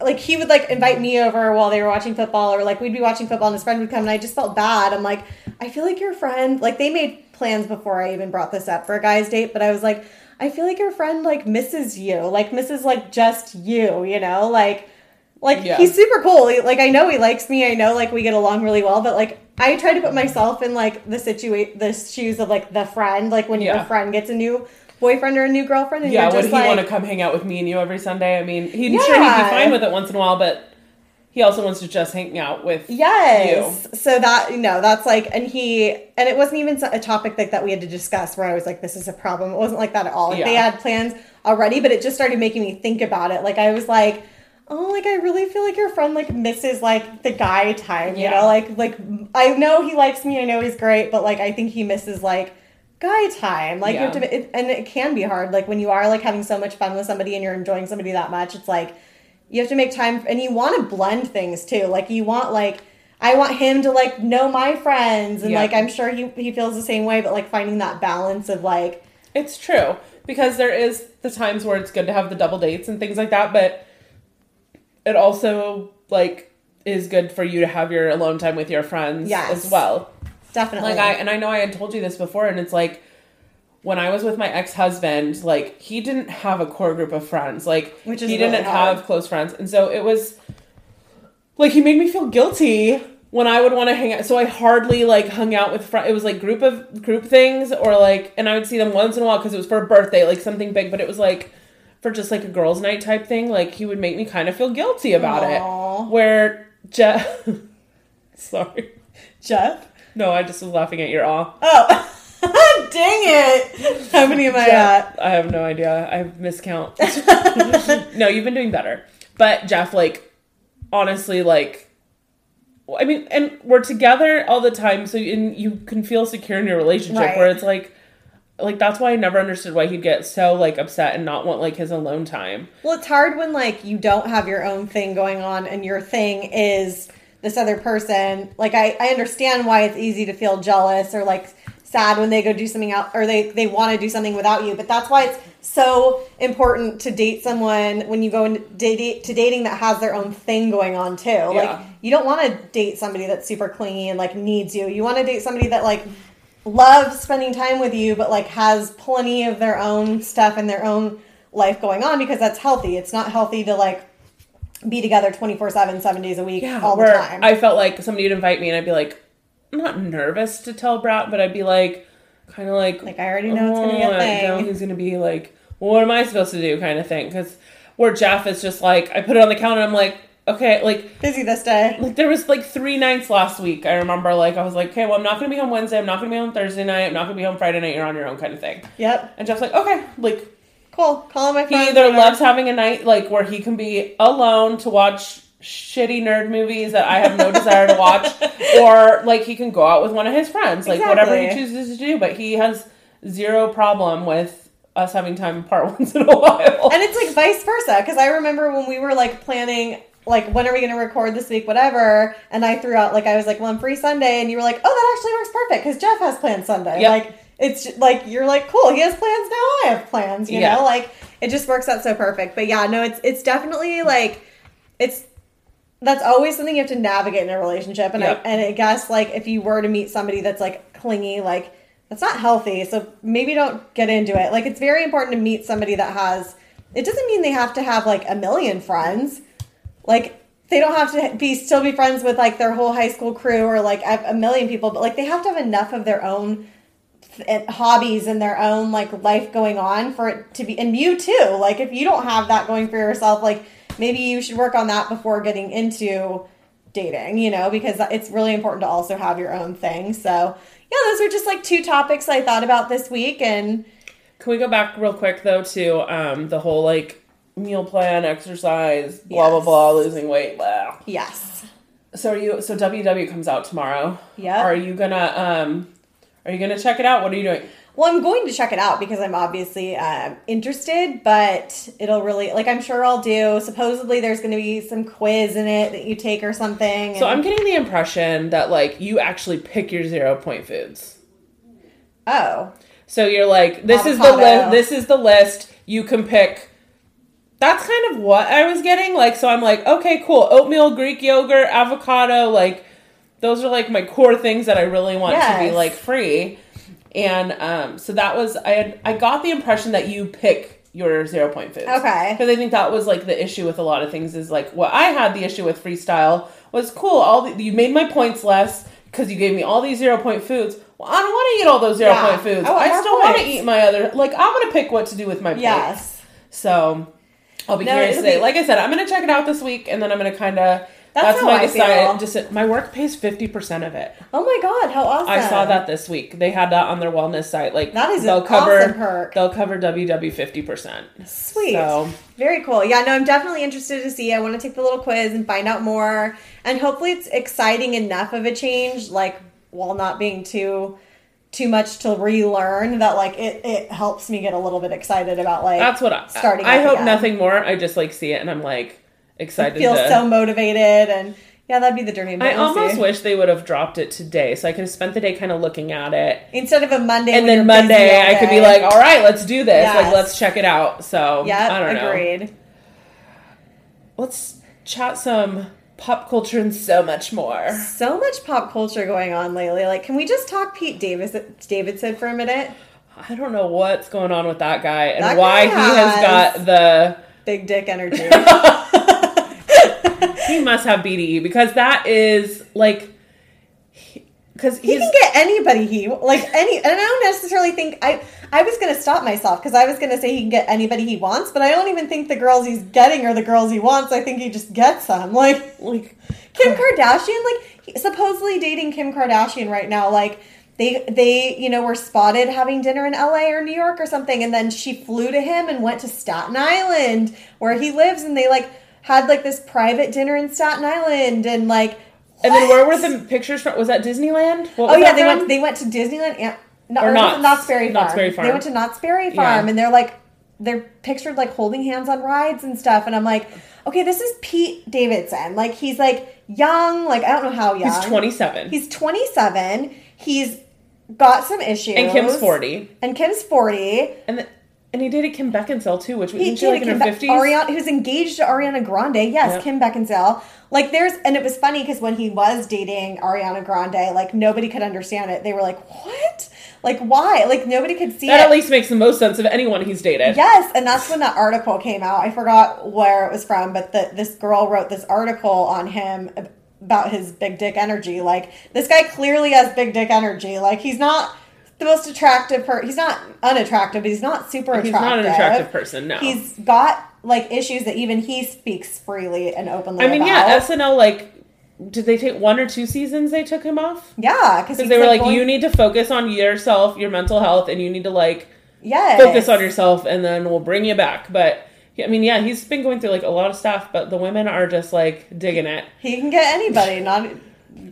B: like he would like invite me over while they were watching football or like we'd be watching football and his friend would come and I just felt bad. I'm like, I feel like your friend like they made plans before I even brought this up for a guy's date, but I was like, I feel like your friend like misses you. Like misses like just you, you know? Like like
A: Yeah.
B: he's super cool. He- Like I know he likes me. I know like we get along really well, but like I try to put myself in like the situation the shoes of like the friend, like when your friend gets a new boyfriend or a new girlfriend and
A: Yeah, would he
B: like
A: want to come hang out with me and you every Sunday? I mean, he'd sure he'd be fine with it once in a while, but he also wants to just hang out with
B: Yes. So that you know, that's like, and he, and it wasn't even a topic like that we had to discuss where I was like, this is a problem. It wasn't like that at all. Like, They had plans already, but it just started making me think about it. Like I was like, oh, like I really feel like your friend like misses like the guy time. You
A: Yeah.
B: know, like like I know he likes me. I know he's great, but like I think he misses like guy time. Like you have to, it, and it can be hard. Like when you are like having so much fun with somebody and you're enjoying somebody that much, it's like you have to make time and you want to blend things too like you want like i want him to like know my friends and
A: Yeah.
B: like i'm sure he, he feels the same way but like finding that balance of like
A: It's true because there is the times where it's good to have the double dates and things like that, but it also like is good for you to have your alone time with your friends
B: Yes.
A: as well.
B: definitely
A: Like I and I know I had told you this before and it's like when I was with my ex-husband, like he didn't have a core group of friends. Like he
B: really
A: didn't
B: hard.
A: have close friends. And so it was like he made me feel guilty when I would want to hang out. So I hardly like hung out with friends. It was like group of group things or like and I would see them once in a while because it was for a birthday, like something big, but it was like for just like a girls' night type thing, like he would make me kind of feel guilty about
B: Aw.
A: it. Where Jeff Sorry.
B: jeff
A: No, I just was laughing at your awe.
B: oh Dang it! How many am I at?
A: I have no idea. I miscount. no, you've been doing better. But Jeff, like, honestly, like, I mean, and we're together all the time, so you, you can feel secure in your relationship.
B: Right.
A: Where it's like, like that's why I never understood why he'd get so like upset and not want like his alone time.
B: Well, it's hard when like you don't have your own thing going on and your thing is this other person. Like I, I understand why it's easy to feel jealous or like sad when they go do something out or they, they want to do something without you. But that's why it's so important to date someone when you go into date, to dating that has their own thing going on too. Like
A: Yeah.
B: you don't want to date somebody that's super clingy and like needs you. You want to date somebody that like loves spending time with you, but like has plenty of their own stuff and their own life going on because that's healthy. It's not healthy to like be together 24 7, seven days a week all the time.
A: I felt like somebody would invite me and I'd be like, not nervous to tell Brat, but I'd be like, kind of like,
B: Like, I already know it's gonna be a
A: "Oh, I know
B: thing."
A: he's gonna be like, well, what am I supposed to do, kind of thing. Because where Jeff is just like, I put it on the counter, I'm like, okay, like
B: Busy this day.
A: like there was like three nights last week. I remember like I was like, okay, well I'm not gonna be home Wednesday. I'm not gonna be home Thursday night. I'm not gonna be home Friday night. You're on your own, kind of thing.
B: Yep.
A: And Jeff's like, okay, like
B: Cool. Calling my
A: he either loves having a night like where he can be alone to watch shitty nerd movies that I have no desire to watch, or like he can go out with one of his friends, like whatever he chooses to do. But he has zero problem with us having time apart once in a while.
B: And it's like vice versa because I remember when we were like planning, like when are we going to record this week, whatever. And I threw out like I was like, well, I'm free Sunday, and you were like, oh, that actually works perfect because Jeff has plans Sunday.
A: Yep.
B: Like it's ju- like you're like cool. He has plans now. I have plans. You
A: Yeah.
B: know, like it just works out so perfect. But yeah, no, it's it's definitely like it's that's always something you have to navigate in a relationship. And
A: Yep.
B: I and I guess like if you were to meet somebody that's like clingy, like that's not healthy. So maybe don't get into it. Like it's very important to meet somebody that has. It doesn't mean they have to have like a million friends. Like they don't have to be still be friends with like their whole high school crew or like a a million people, but like they have to have enough of their own th- hobbies and their own like life going on for it to be and you too like if you don't have that going for yourself like maybe you should work on that before getting into dating you know because it's really important to also have your own thing so yeah those are just like two topics i thought about this week and
A: Can we go back real quick though to um, the whole like meal plan, exercise, blah blah
B: Yes.
A: blah, losing weight, blah.
B: yes
A: So are you? So WW comes out tomorrow.
B: Yeah.
A: Are you gonna um? Are you gonna check it out? What are you doing?
B: Well i'm going to check it out because i'm obviously um, interested but it'll really like i'm sure i'll do supposedly there's going to be some quiz in it that you take or something
A: So
B: and-
A: I'm getting the impression that like you actually pick your zero point foods.
B: oh
A: So you're like, this is the list. This is the list. You can pick. That's kind of what I was getting. Like, so I'm like, okay, cool. Oatmeal, Greek yogurt, avocado. Like, those are like my core things that I really want to be like free. And um, so that was I had I got the impression that you pick your zero point foods.
B: Okay.
A: Because I think that was like the issue with a lot of things is like what I had the issue with freestyle was cool. All the, you made my points less because you gave me all these zero point foods. Well, I don't want to eat all those zero
B: Yeah.
A: point foods.
B: I want
A: I still want to eat my other. Like I'm gonna pick what to do with my plates.
B: yes
A: So I'll be
B: No,
A: curious today.
B: be-
A: Like I said, I'm gonna check it out this week, and then I'm gonna kind of.
B: That's
A: That's,
B: how
A: my
B: I
A: decide.
B: feel.
A: Just my work pays fifty percent of it.
B: Oh my god, how awesome!
A: I saw that this week. They had that on their wellness site. Like
B: That is
A: they'll cover
B: awesome perk.
A: they'll cover WW fifty percent.
B: Sweet.
A: So
B: Very cool. Yeah, no, I'm definitely interested to see. I want to take the little quiz and find out more. And hopefully it's exciting enough of a change, like while not being too too much to relearn that like it, it helps me get a little bit excited about like
A: that's what I
B: starting
A: I hope
B: again.
A: nothing more. I just like see it and I'm like excited.
B: To feel
A: to,
B: so motivated and yeah, that'd be the but
A: I
B: we'll
A: almost
B: see.
A: wish they would have dropped it today, so I could have spent the day kind of looking at it.
B: instead of a Monday
A: And then Monday, I could be like, "All right, let's do this. Like, let's check it out." So
B: yeah,
A: I don't know.
B: agreed.
A: Let's chat some pop culture and so much more.
B: So much pop culture going on lately. Like, can we just talk Pete Davis Davidson for a minute?
A: I don't know what's going on with that guy and
B: That
A: why
B: guy
A: he has- got the.
B: Big dick energy.
A: He must have BDE because that is like. Because
B: he can get anybody he like any and i don't necessarily think i i was gonna stop myself because i was gonna say he can get anybody he wants but i don't even think the girls he's getting are the girls he wants i think he just gets them like
A: like
B: kim oh. kardashian like supposedly dating kim kardashian right now like they they you know were spotted having dinner in LA or New York or something and then she flew to him and went to Staten Island where he lives and they like had like this private dinner in Staten Island and like
A: And then where were the pictures from? Was that Disneyland? What
B: Oh yeah, they
A: from?
B: went they went to Disneyland and no,
A: Or
B: or
A: Knott's-
B: Knott's Berry Farm.
A: Knott's Berry Farm.
B: They went to Knott's Berry Farm
A: Yeah.
B: and they're like they're pictured like holding hands on rides and stuff and I'm like, okay, this is Pete Davidson. Like he's like young, like I don't know how young.
A: He's 27.
B: He's 27. He's got some issues.
A: and Kim's 40.
B: And Kim's 40.
A: And the, and he dated Kim Beckinsale too, which wasn't she like in
B: dated
A: her 50s?
B: Be- Ariana, he was engaged to Ariana Grande. Yes,
A: Yep.
B: Kim Beckinsale. Like there's, and it was funny because when he was dating Ariana Grande, like nobody could understand it. They were like, "What? Like why? Like nobody could see
A: that
B: it."
A: at least makes the most sense of anyone he's dated.
B: Yes, and that's when that article came out. I forgot where it was from, but the, this girl wrote this article on him about his big dick energy. Like this guy clearly has big dick energy. Like he's not the most attractive per he's not unattractive, but he's not super attractive.
A: He's not an attractive person, no.
B: He's got like issues that even he speaks freely and openly
A: I mean,
B: about.
A: yeah, SNL like did they take one or two seasons they took him off?
B: yeah, because
A: they were like, you need to focus on yourself, your mental health, and you need to like
B: yes.
A: focus on yourself, and then we'll bring you back. But I mean, yeah, he's been going through like a lot of stuff, but the women are just like digging it.
B: He can get anybody. Not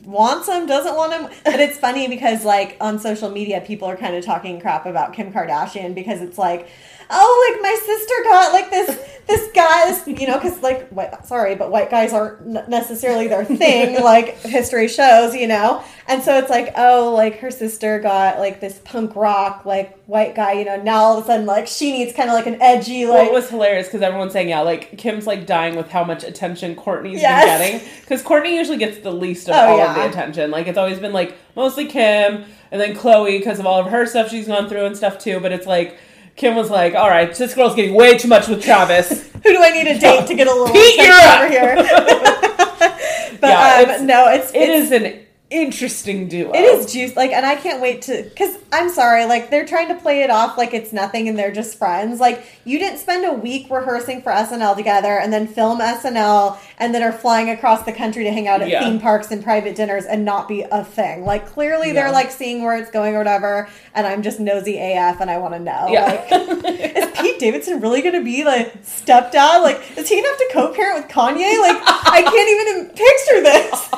B: wants him, doesn't want him. But it's funny because like on social media, people are kind of talking crap about Kim Kardashian because it's like, oh, like my sister got like this this guy, this, you know, because like, what, sorry, but white guys aren't necessarily their thing, like history shows, you know. And so it's like, oh, like her sister got like this punk rock like white guy, you know. Now all of a sudden, like she needs kind of like an edgy
A: Well,
B: like.
A: it was hilarious because everyone's saying, yeah, like Kim's like dying with how much attention Kourtney's
B: Yes.
A: been getting. Because Kourtney usually gets the least of
B: Oh,
A: all
B: yeah.
A: of the attention. Like it's always been like mostly Kim and then Khloe because of all of her stuff she's gone through and stuff too. But it's like Kim was like, all right, this girl's getting way too much with Travis.
B: Who do I need to date to get a little
A: Pete,
B: over here? but
A: Yeah,
B: um,
A: it's-
B: no, it's
A: It
B: it's,
A: is an interesting duo.
B: It is juice, like, and I can't wait to, because I'm sorry, like, they're trying to play it off like it's nothing and they're just friends. Like, you didn't spend a week rehearsing for SNL together and then film SNL and then are flying across the country to hang out at
A: Yeah.
B: theme parks and private dinners and not be a thing. Like, clearly
A: Yeah.
B: they're like seeing where it's going or whatever, and I'm just nosy AF and I want to know.
A: Yeah.
B: Like, is Pete Davidson really going to be like stepdad? Like, is he going to have to co parent with Kanye? Like, I can't even picture this.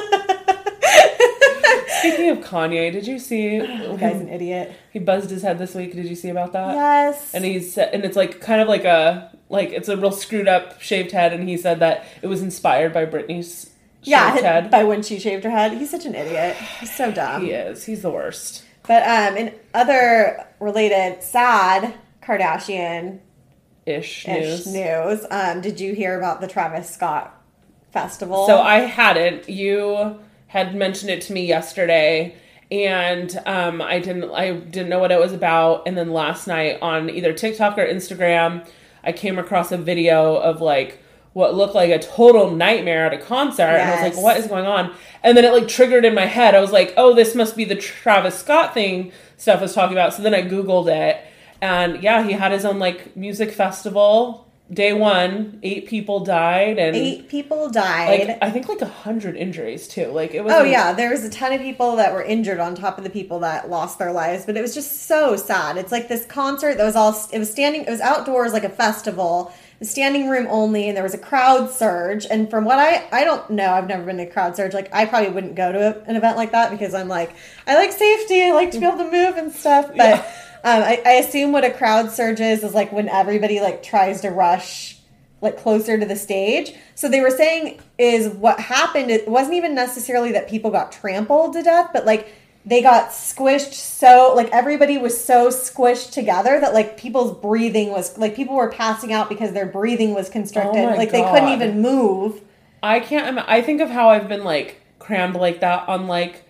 A: Speaking of Kanye, did you see
B: The guy's an idiot.
A: he buzzed his head this week? Did you see about that?
B: Yes.
A: and he's and it's like kind of like a like it's a real screwed up shaved head and he said that it was inspired by Britney's
B: yeah,
A: shaved head.
B: by when she shaved her head. He's such an idiot. He's so dumb.
A: he is he's the worst
B: But um, in other related sad Kardashian
A: ish
B: ish
A: news.
B: news, um, did you hear about the Travis Scott festival?
A: So I hadn't. You had mentioned it to me yesterday, and um, I didn't. I didn't know what it was about. And then last night on either TikTok or Instagram, I came across a video of like what looked like a total nightmare at a concert, and I was like, "What is going on?" And then it like triggered in my head. I was like, "Oh, this must be the Travis Scott thing." Steph was talking about. So then I googled it, and yeah, he had his own like music festival. Day one, eight people died, and
B: eight people died.
A: like I think like a hundred injuries too. Like it was.
B: Oh yeah, there was a ton of people that were injured on top of the people that lost their lives, but it was just so sad. It's like this concert that was all it was standing it was outdoors like a festival, standing room only and there was a crowd surge and from what I I don't know, I've never been to crowd surge. Like I probably wouldn't go to a, an event like that because I'm like I like safety, I like to be able to move and stuff, but um, I, I assume what a crowd surge is is like when everybody like tries to rush like closer to the stage. So they were saying is what happened. It wasn't even necessarily that people got trampled to death, but like they got squished so like everybody was so squished together that like people's breathing was like people were passing out because their breathing was constricted.
A: Oh
B: like they couldn't even move.
A: I can't. I think of how I've been like crammed like that on like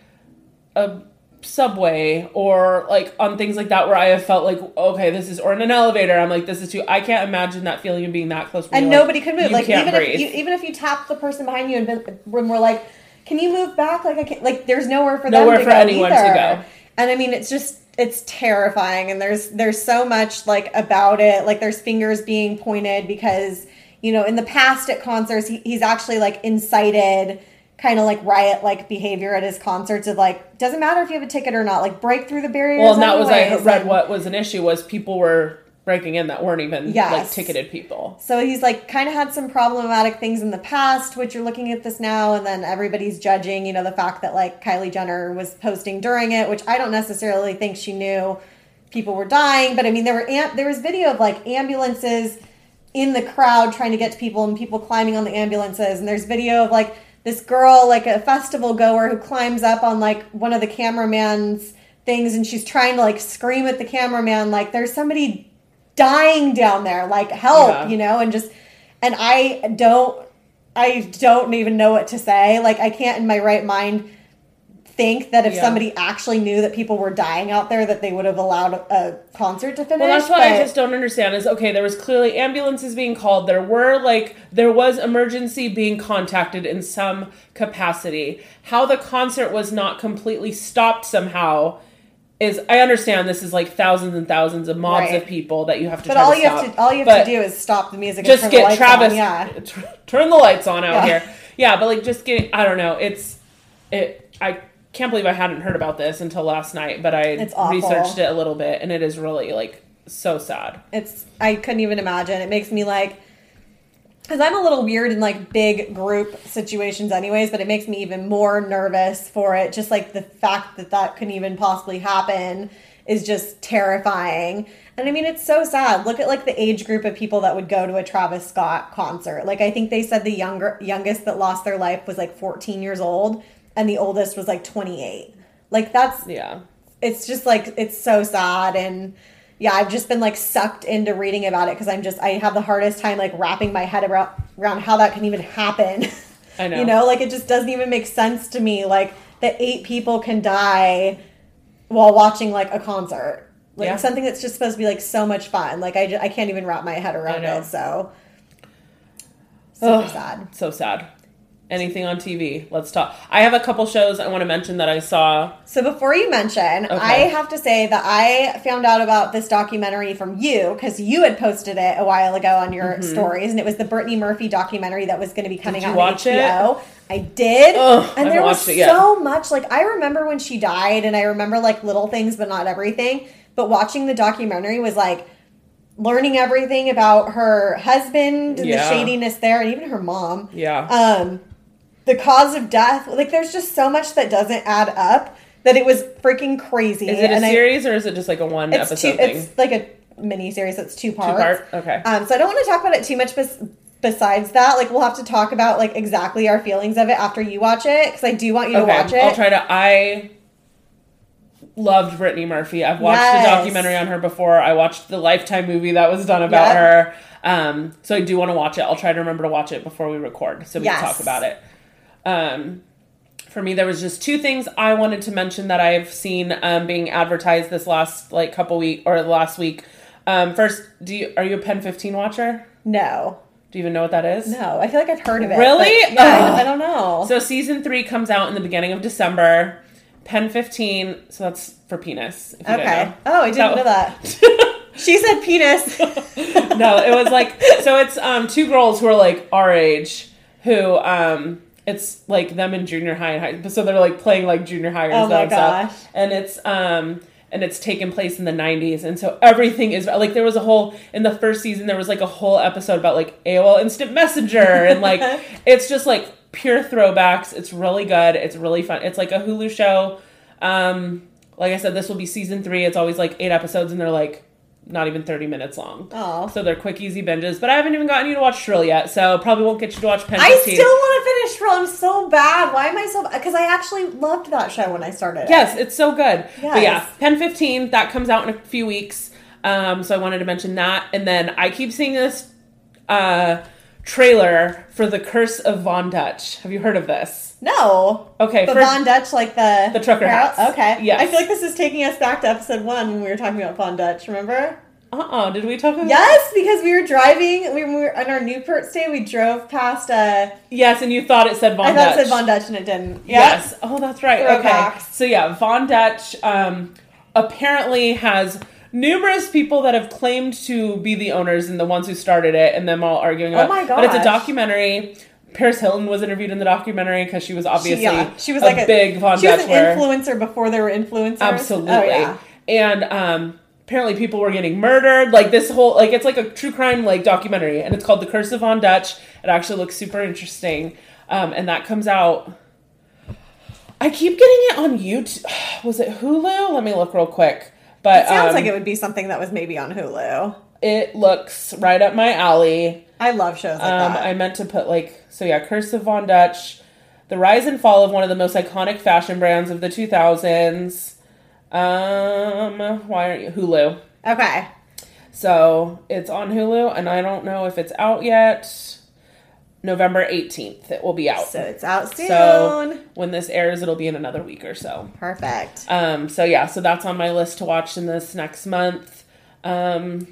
A: a subway or like on things like that where I have felt like okay this is or in an elevator I'm like this is too I can't imagine that feeling of being that close
B: and nobody could move. Like even
A: breathe.
B: if you even if you tap the person behind you and been, when we're like, "Can you move back?" Like I can't. Like there's nowhere for
A: Nowhere
B: them to
A: for
B: go
A: anyone to
B: either.
A: go.
B: And I mean, it's just it's terrifying. And there's there's so much like about it. Like there's fingers being pointed because you know in the past at concerts he, he's actually like incited kind of like riot like behavior at his concerts of like doesn't matter if you have a ticket or not like break through the barriers
A: Well, and that was I read
B: and-
A: what was an issue was people were breaking in that weren't even like ticketed people.
B: So he's like kind of had some problematic things in the past, which you're looking at this now, and then everybody's judging, you know, the fact that like Kylie Jenner was posting during it, which I don't necessarily think she knew people were dying, but I mean there were am- there was video of like ambulances in the crowd trying to get to people and people climbing on the ambulances, and there's video of like this girl, like a festival goer, who climbs up on like one of the cameraman's things, and she's trying to like scream at the cameraman, like there's somebody dying down there like help
A: Yeah.
B: you know and just and i don't i don't even know what to say like i can't in my right mind think that if
A: Yeah.
B: somebody actually knew that people were dying out there that they would have allowed a, concert to finish
A: Well, that's what I just don't understand is okay, there was clearly ambulances being called. There were like there was emergency being contacted in some capacity. How the concert was not completely stopped somehow is I understand this is like thousands and thousands of mobs
B: Right.
A: of people that you have to
B: but all
A: to
B: you have to all you have
A: But
B: to do is stop the music and
A: just
B: turn
A: get Travis
B: on. yeah
A: t- turn the lights on out
B: Yeah.
A: here. Yeah, but like just getting I don't know, it's it I can't believe I hadn't heard about this until last night, but I researched it a little bit and it is really like so sad.
B: it's i couldn't even imagine. It makes me like because i'm a little weird in like big group situations anyways but it makes me even more nervous for it. Just like the fact that that couldn't even possibly happen is just terrifying. And i mean it's so sad. Look at like the age group of people that would go to a travis scott concert. Like i think they said the younger youngest that lost their life was like 14 years old and the oldest was like 28 like that's
A: Yeah.
B: it's just like it's so sad and yeah i've just been like sucked into reading about it because i'm just i have the hardest time like wrapping my head around around how that can even happen
A: I know.
B: you know like it just doesn't even make sense to me like that eight people can die while watching like a concert like
A: Yeah.
B: something that's just supposed to be like so much fun like i, ju- I can't even wrap my head around it so super
A: Ugh.
B: sad
A: So sad. Anything on TV? Let's talk. I have a couple shows I want to mention that I saw.
B: So before you mention, I have to say that I found out about this documentary from you because you had posted it a while ago on your stories, and it was the Brittany Murphy documentary that was going to be coming
A: Mm-hmm. you
B: out
A: watch
B: on
A: it?
B: HBO. I did,
A: Ugh,
B: and there was
A: it
B: so much. Like I remember when she died, and I remember like little things, but not everything. But watching the documentary was like learning everything about her husband and
A: Yeah.
B: the shadiness there, and even her mom
A: Yeah.
B: um the cause of death like there's just so much that doesn't add up that it was freaking crazy
A: is it a
B: and I-
A: series or is it just like a one
B: it's
A: episode
B: two
A: thing?
B: it's like a mini series that's two parts
A: part? Okay.
B: um so i don't want to talk about it too much bes- besides that like we'll have to talk about like exactly our feelings of it after you watch it because i do want you to watch it
A: I'll try to. I loved Brittany Murphy. I've watched
B: Yes.
A: the documentary on her before. I watched the Lifetime movie that was done about
B: Yep.
A: her. Um, so I do want to watch it. I'll try to remember to watch it before we record so we
B: Yes.
A: can talk about it. Um, for me, there was just two things I wanted to mention that I've seen um, being advertised this last like couple week or last week. Um, first, do you are you a Pen Fifteen watcher?
B: no
A: Do you even know what that is?
B: no i feel like i've heard of it
A: Really?
B: but yeah I, I don't know
A: So season three comes out in the beginning of December. Pen fifteen, so that's for penis. If you
B: okay oh i didn't
A: So-
B: know that she said penis
A: no, it was like so. It's um two girls who are like our age who um it's like them in junior high and high. But so they're like playing like junior high
B: Oh
A: and
B: my
A: stuff.
B: gosh.
A: And it's um and it's taken place in the 90s and so everything is like there was a whole in the first season there was like a whole episode about like AOL instant messenger and like it's just like pure throwbacks it's really good it's really fun it's like a Hulu show um like I said this will be season 3 it's always like 8 episodes and they're like not even 30 minutes long
B: Aw.
A: so they're quick easy binges but I haven't even gotten you to watch Shrill yet so probably won't get you to watch Pen
B: I
A: 15
B: still want to finish Shrill. I'm so bad. Why am I so? Because I actually loved that show when I started. it.
A: Yes, it's so good. But yeah,
B: Yes.
A: Pen 15, that comes out in a few weeks. Um, so I wanted to mention that. And then I keep seeing this uh, trailer for The Curse of Von Dutch. Have you heard of this?
B: No.
A: Okay, The
B: Von Dutch, like the
A: The trucker hats.
B: Okay.
A: Yeah.
B: I feel like this is taking us back to episode one when we were talking about Von Dutch. Remember?
A: Uh-uh, did we talk about
B: Yes, because we were driving. We were on our Newport stay. We drove past. Uh,
A: Yes, and you thought it said Von Dutch.
B: I thought
A: Dutch.
B: it said Von Dutch and it didn't. Yeah.
A: Yes. Oh, that's right. Okay. So yeah, Von Dutch um, apparently has numerous people that have claimed to be the owners and the ones who started it, and them all arguing about.
B: Oh my
A: But it's a documentary. Paris Hilton was interviewed in the documentary because she was obviously
B: yeah, she was
A: a
B: like a
A: big Von Dutch.
B: She was an influencer before there were influencers.
A: Absolutely.
B: Oh, yeah.
A: And um apparently people were getting murdered. Like this whole like it's like a true crime like documentary and it's called The Curse of Von Dutch. It actually looks super interesting. Um and that comes out I keep getting it on YouTube. Was it Hulu? Let me look real quick. But
B: It sounds
A: um,
B: like it would be something that was maybe on Hulu.
A: it looks right up my alley.
B: I love shows like
A: Um,
B: that.
A: I meant to put like so yeah, Curse of Von Dutch, the rise and fall of one of the most iconic fashion brands of the 2000s. Um, why aren't you Hulu?
B: okay.
A: So it's on Hulu, and I don't know if it's out yet. November 18th, it will be out.
B: So it's out soon.
A: So when this airs, it'll be in another week or so.
B: Perfect.
A: Um, so yeah, so that's on my list to watch in this next month. Um,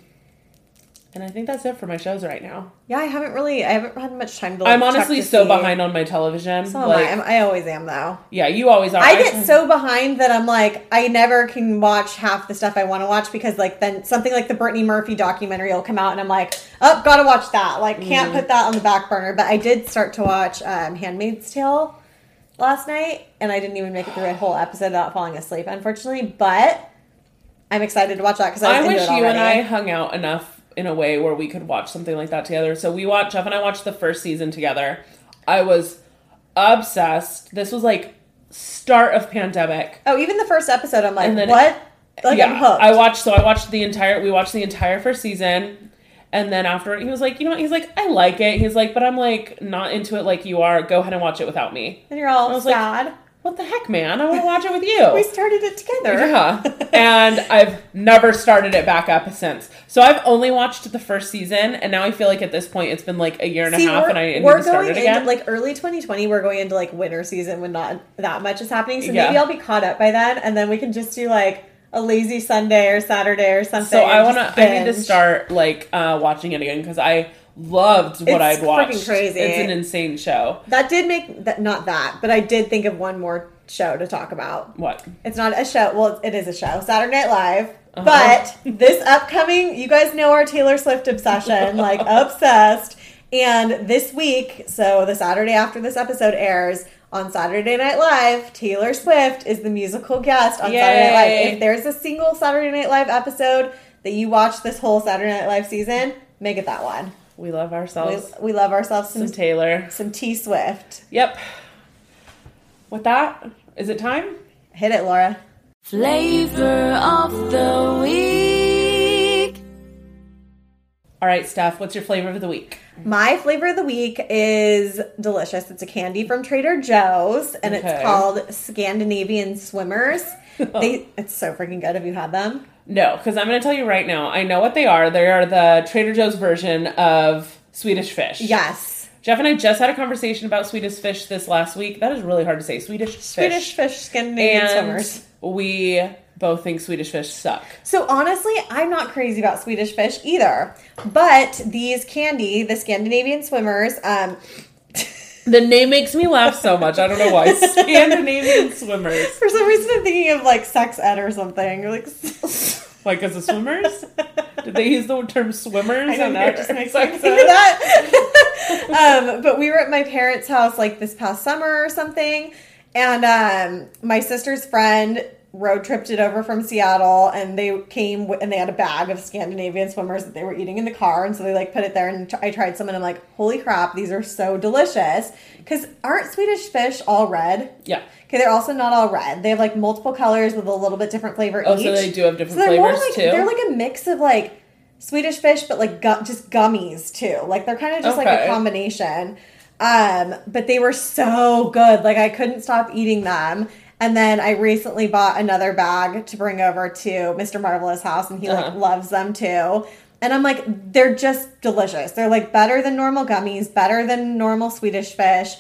A: and I think that's it for my shows right now.
B: Yeah, I haven't really. I haven't had much time to. Like,
A: I'm honestly
B: to
A: so
B: see.
A: behind on my television.
B: So am
A: like,
B: I. I'm, I always am though.
A: yeah, you always are.
B: I get so behind that I'm like, I never can watch half the stuff I want to watch because, like, then something like the Brittany Murphy documentary will come out, and I'm like, oh, gotta watch that. Like, can't
A: Mm-hmm.
B: put that on the back burner. But I did start to watch um, Handmaid's Tale last night, and I didn't even make it through a whole episode without falling asleep, unfortunately. But I'm excited to watch that because I,
A: I wish
B: it
A: you and I hung out enough in a way where we could watch something like that together. So we watched Jeff and I watched the first season together. I was obsessed. This was like start of pandemic.
B: Oh, even the first episode, I'm like, what? Like, I'm hooked.
A: I watched. So I watched the entire. We watched the entire first season, and then after he was like, you know what? He's like, I like it. He's like, but I'm like not into it like you are. Go ahead and watch it without me.
B: and you're all
A: I was like,
B: sad.
A: What the heck, man? I want to watch it with you.
B: we started it together.
A: Yeah. and I've never started it back up since. So I've only watched the first season, and now I feel like at this point it's been like a year and a half, and I need
B: we're
A: to start
B: going
A: it again.
B: into like early 2020. We're going into like winter season when not that much is happening. So
A: Yeah.
B: maybe I'll be caught up by then, and then we can just do like a lazy Sunday or Saturday or something.
A: so I want to. I need to start like uh, watching it again because I loved what
B: It's
A: I'd watched.
B: freaking crazy.
A: It's an insane show.
B: That did make that not that, but I did think of one more show to talk about.
A: What?
B: It's not a show. Well, it is a show. Saturday Night Live.
A: Uh-huh.
B: But this upcoming, you guys know our Taylor Swift obsession, like obsessed. And this week, so the Saturday after this episode airs on Saturday Night Live, Taylor Swift is the musical guest on Saturday Night Live. If there's a single Saturday Night Live episode that you watch this whole Saturday Night Live season, make it that one.
A: We love
B: We,
A: ourselves.
B: we love ourselves some,
A: Some Taylor.
B: some T Swift.
A: Yep. With that, is it time?
B: Hit it, Laura.
C: Flavor of the week.
A: All right, Steph. What's your flavor of the week?
B: My flavor of the week is delicious. It's a candy from Trader Joe's, and
A: Okay.
B: it's called Scandinavian Swimmers. they, it's so freaking good. Have you had them?
A: No, because I'm going to tell you right now. I know what they are. They are the Trader Joe's version of Swedish fish.
B: Yes,
A: Jeff and I just had a conversation about Swedish fish this last week. That is really hard to say. Swedish fish.
B: Swedish fish Scandinavian
A: and
B: swimmers.
A: we both think Swedish fish suck.
B: So honestly, I'm not crazy about Swedish fish either. But these candy, the Scandinavian swimmers, um,
A: The name makes me laugh so much. I don't know why. Scandinavian swimmers.
B: for some reason I'm thinking of like sex ed or something. Like
A: Like as a swimmers? Did they use the term swimmers?
B: I don't know, it just makes me
A: sex
B: think of that. um, but we were at my parents' house like this past summer or something, and um, my sister's friend road tripped it over from Seattle, and they came and they had a bag of Scandinavian swimmers that they were eating in the car, and so they like put it there, and I tried some, and I'm like, holy crap, these are so delicious. Because aren't Swedish fish all red?
A: Yeah.
B: Okay, they're also not all red. They have like multiple colors with a little bit different flavor
A: Oh,
B: each.
A: so they do have different
B: So they're more
A: flavors
B: like,
A: too?
B: They're like a mix of like Swedish fish, but like gu- just gummies too. Like they're kind of just like a combination. Um, but they were so good. Like I couldn't stop eating them. And then I recently bought another bag to bring over to Mr. Marvelous house, and he like
A: Uh-huh.
B: loves them too. And I'm like, they're just delicious. They're like better than normal gummies, better than normal Swedish fish.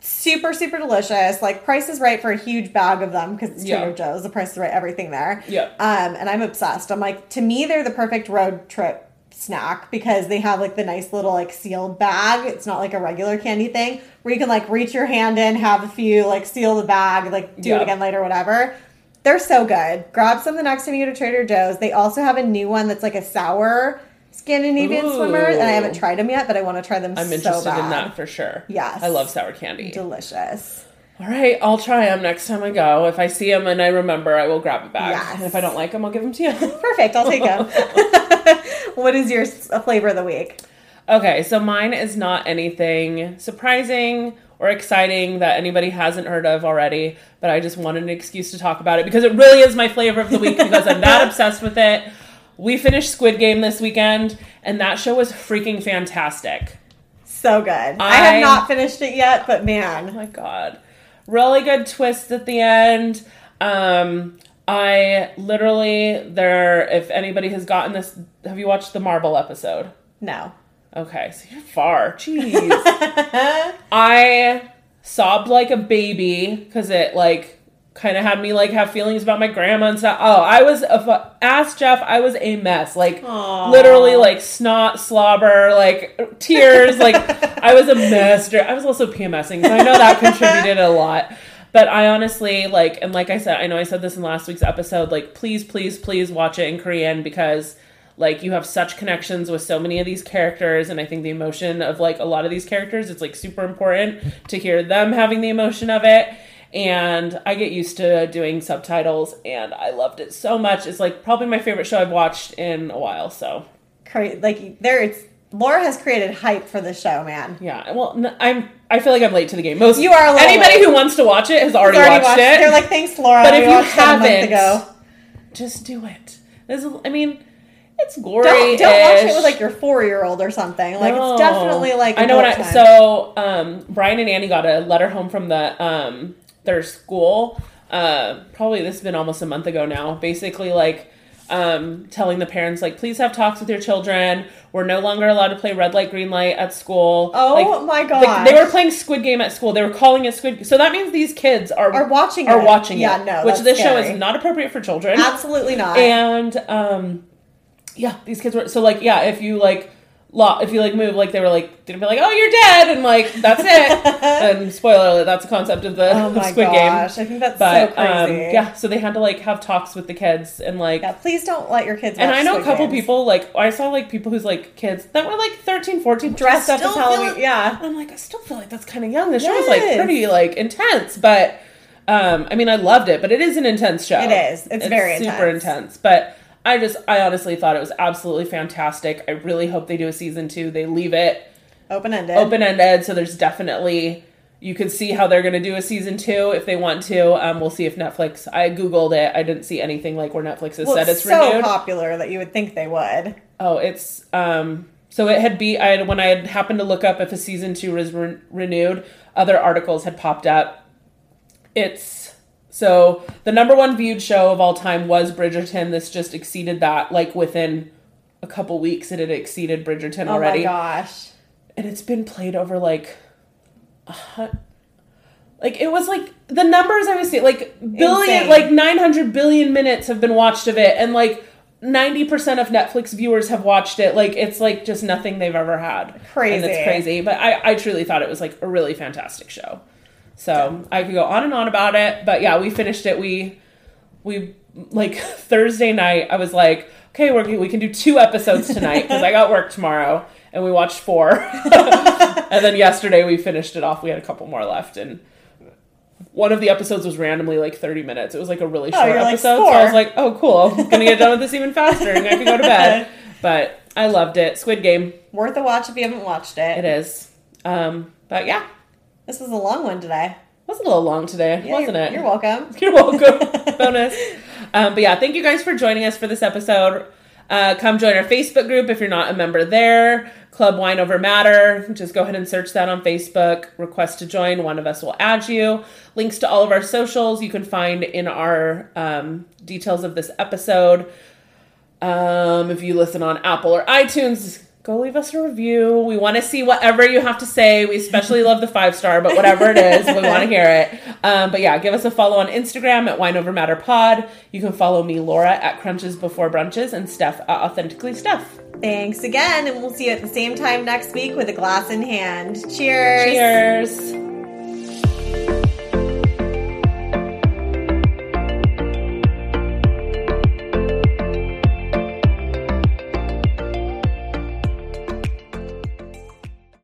B: Super, super delicious. Like price is right for a huge bag of them because it's
A: Yeah.
B: Trader Joe's. The price is right, everything there.
A: Yeah.
B: Um, and I'm obsessed. I'm like, to me, they're the perfect road trip snack because they have like the nice little like sealed bag. It's not like a regular candy thing where you can like reach your hand in, have a few, like seal the bag, like do it again later, whatever. They're so good. Grab some the next time you go to Trader Joe's. They also have a new one that's like a sour Scandinavian
A: Ooh.
B: swimmers, and I haven't tried them yet, but I want to try them.
A: I'm
B: so
A: interested
B: bad.
A: in that for sure.
B: Yes.
A: I love sour candy.
B: Delicious.
A: All right, I'll try them next time I go. If I see them and I remember, I will grab it back.
B: Yes.
A: And if I don't like them, I'll give them to you.
B: Perfect. I'll take them. what is your flavor of the week?
A: Okay, so mine is not anything surprising or exciting that anybody hasn't heard of already, but I just wanted an excuse to talk about it because it really is my flavor of the week because I'm that obsessed with it. We finished Squid Game this weekend, and that show was freaking fantastic.
B: So good. I,
A: I-
B: have not finished it yet, but man.
A: Oh my god. Really good twist at the end. Um I literally there if anybody has gotten this have you watched the Marble episode?
B: no.
A: Okay, so you're far. Jeez. I sobbed like a baby because it like kind of had me like have feelings about my grandma and stuff. Oh, I was a fu- ask Jeff. I was a mess. Like
B: Aw.
A: literally like snot, slobber, like tears. like I was a mess. I was also PMSing, so I know that contributed a lot. But I honestly like, and like I said, I know I said this in last week's episode. Like, please, please, please watch it in Korean because like you have such connections with so many of these characters and i think the emotion of like a lot of these characters it's like super important to hear them having the emotion of it and i get used to doing subtitles and i loved it so much it's like probably my favorite show i've watched in a while so
B: Cra- like there, it's Laura has created hype for the show, man.
A: yeah well i'm i feel like i'm late to the game most
B: You are
A: anybody
B: late.
A: who wants to watch it has already,
B: Already
A: watched,
B: watched-
A: it
B: They're like, thanks, Laura.
A: But if you
B: watched a month
A: haven't,
B: ago.
A: just do it this is i mean it's gory
B: Don't, don't watch it with like your four year old or something. Like
A: No.
B: it's definitely like
A: I know when I
B: time.
A: so um Brian and Annie got a letter home from the um their school. Uh probably this has been almost a month ago now. Basically like um telling the parents like please have talks with your children. We're no longer allowed to play red light green light at school.
B: Oh
A: Like,
B: my
A: god!
B: gosh.
A: they were playing Squid Game at school. They were calling it Squid. So that means these kids are
B: Are watching
A: are
B: it.
A: watching
B: Yeah,
A: it.
B: no,
A: which this show is not appropriate for children
B: absolutely not.
A: and um yeah these kids were so like yeah if you like lo- if you like move like they were like didn't be like oh you're dead and like that's it and spoiler alert that's the concept of the
B: oh my
A: squid
B: gosh,
A: game
B: I think that's
A: but
B: so crazy.
A: um yeah so they had to like have talks with the kids and like
B: Yeah, please don't let your kids.
A: and I know a couple
B: Games.
A: people like I saw like people who's like kids that were like 13, 14 dressed up as Halloween.
B: it- yeah.
A: And I'm like I still feel like that's kind of young. The show was like pretty like intense, but um I mean I loved it, but it is an intense show.
B: It is. It's very
A: super
B: intense.
A: intense. But I just I honestly thought it was absolutely fantastic. I really hope they do a season 2. They leave it
B: open ended.
A: open ended, so there's definitely you could see how they're going to do a season two if they want to. Um, we'll see if Netflix. I googled it. I didn't see anything like where Netflix has
B: Well,
A: said
B: it's
A: it's
B: so
A: renewed.
B: popular that you would think they would.
A: Oh, it's um. So it had be I had, when I had happened to look up if a season two was re- renewed, other articles had popped up. It's so the number one viewed show of all time was Bridgerton. This just exceeded that like within a couple weeks. It had exceeded Bridgerton already.
B: Oh my gosh.
A: and it's been played over like. a hun- Like it was like the numbers I was seeing, like billion,
B: Insane.
A: like nine hundred billion minutes have been watched of it, and like ninety percent of Netflix viewers have watched it. Like it's like just nothing they've ever had.
B: Crazy.
A: and it's crazy. But I, I truly thought it was like a really fantastic show. So I could go on and on about it, but yeah, we finished it. We we like Thursday night. I was like, okay, we're, we can do two episodes tonight because I got work tomorrow, and we watched four. and then yesterday we finished it off. We had a couple more left, and one of the episodes was randomly like 30 minutes. It was like a really short
B: you're like,
A: episode. so I was like, oh, cool. I'm going to get done with this even faster and I can go to bed. But I loved it. Squid Game.
B: Worth a watch if you haven't watched it.
A: It is. Um, but yeah,
B: This was a long one today.
A: it was a little long today,
B: Yeah,
A: wasn't
B: you're,
A: it?
B: You're welcome.
A: You're welcome. Bonus. Um, but yeah, thank you guys for joining us for this episode. Uh, come join our Facebook group if you're not a member there. Club Wine Over Matter. Just go ahead and search that on Facebook. Request to join. One of us will add you. Links to all of our socials you can find in our um, details of this episode. Um, if you listen on Apple or iTunes, go leave us a review. We want to see whatever you have to say. We especially love the five star, but whatever it is, we want to hear it. Um, but yeah, give us a follow on Instagram at Wine Over Matter Pod. You can follow me, Laura, at Crunches Before Brunches, and Steph at Authentically Steph.
B: Thanks again, and we'll see you at the same time next week with a glass in hand. Cheers.
A: Cheers.